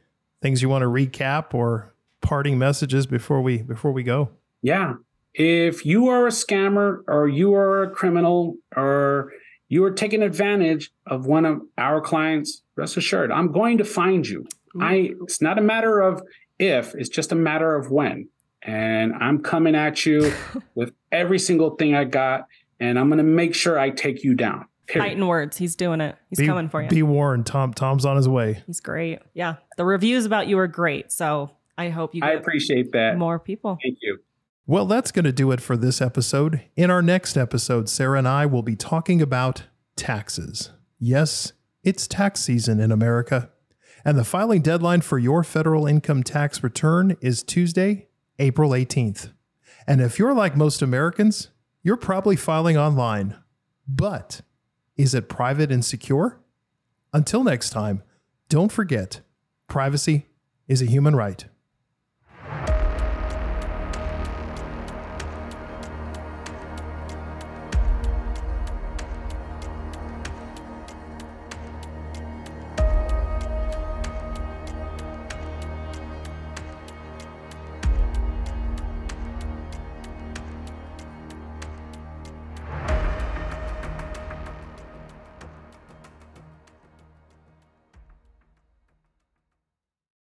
things you want to recap or parting messages before we before we go? Yeah. If you are a scammer or you are a criminal or you are taking advantage of one of our clients, rest assured, I'm going to find you. I it's not a matter of if, it's just a matter of when. And I'm coming at you with every single thing I got and I'm going to make sure I take you down. Period. Fighting words. He's doing it. He's be, coming for you. Be warned, Tom. Tom's on his way. He's great. Yeah. The reviews about you are great. So I hope you I appreciate that. more people. Thank you. Well, that's going to do it for this episode. In our next episode, Sarah and I will be talking about taxes. Yes, it's tax season in America. And the filing deadline for your federal income tax return is Tuesday, April 18th. And if you're like most Americans, you're probably filing online. But is it private and secure? Until next time, don't forget privacy is a human right.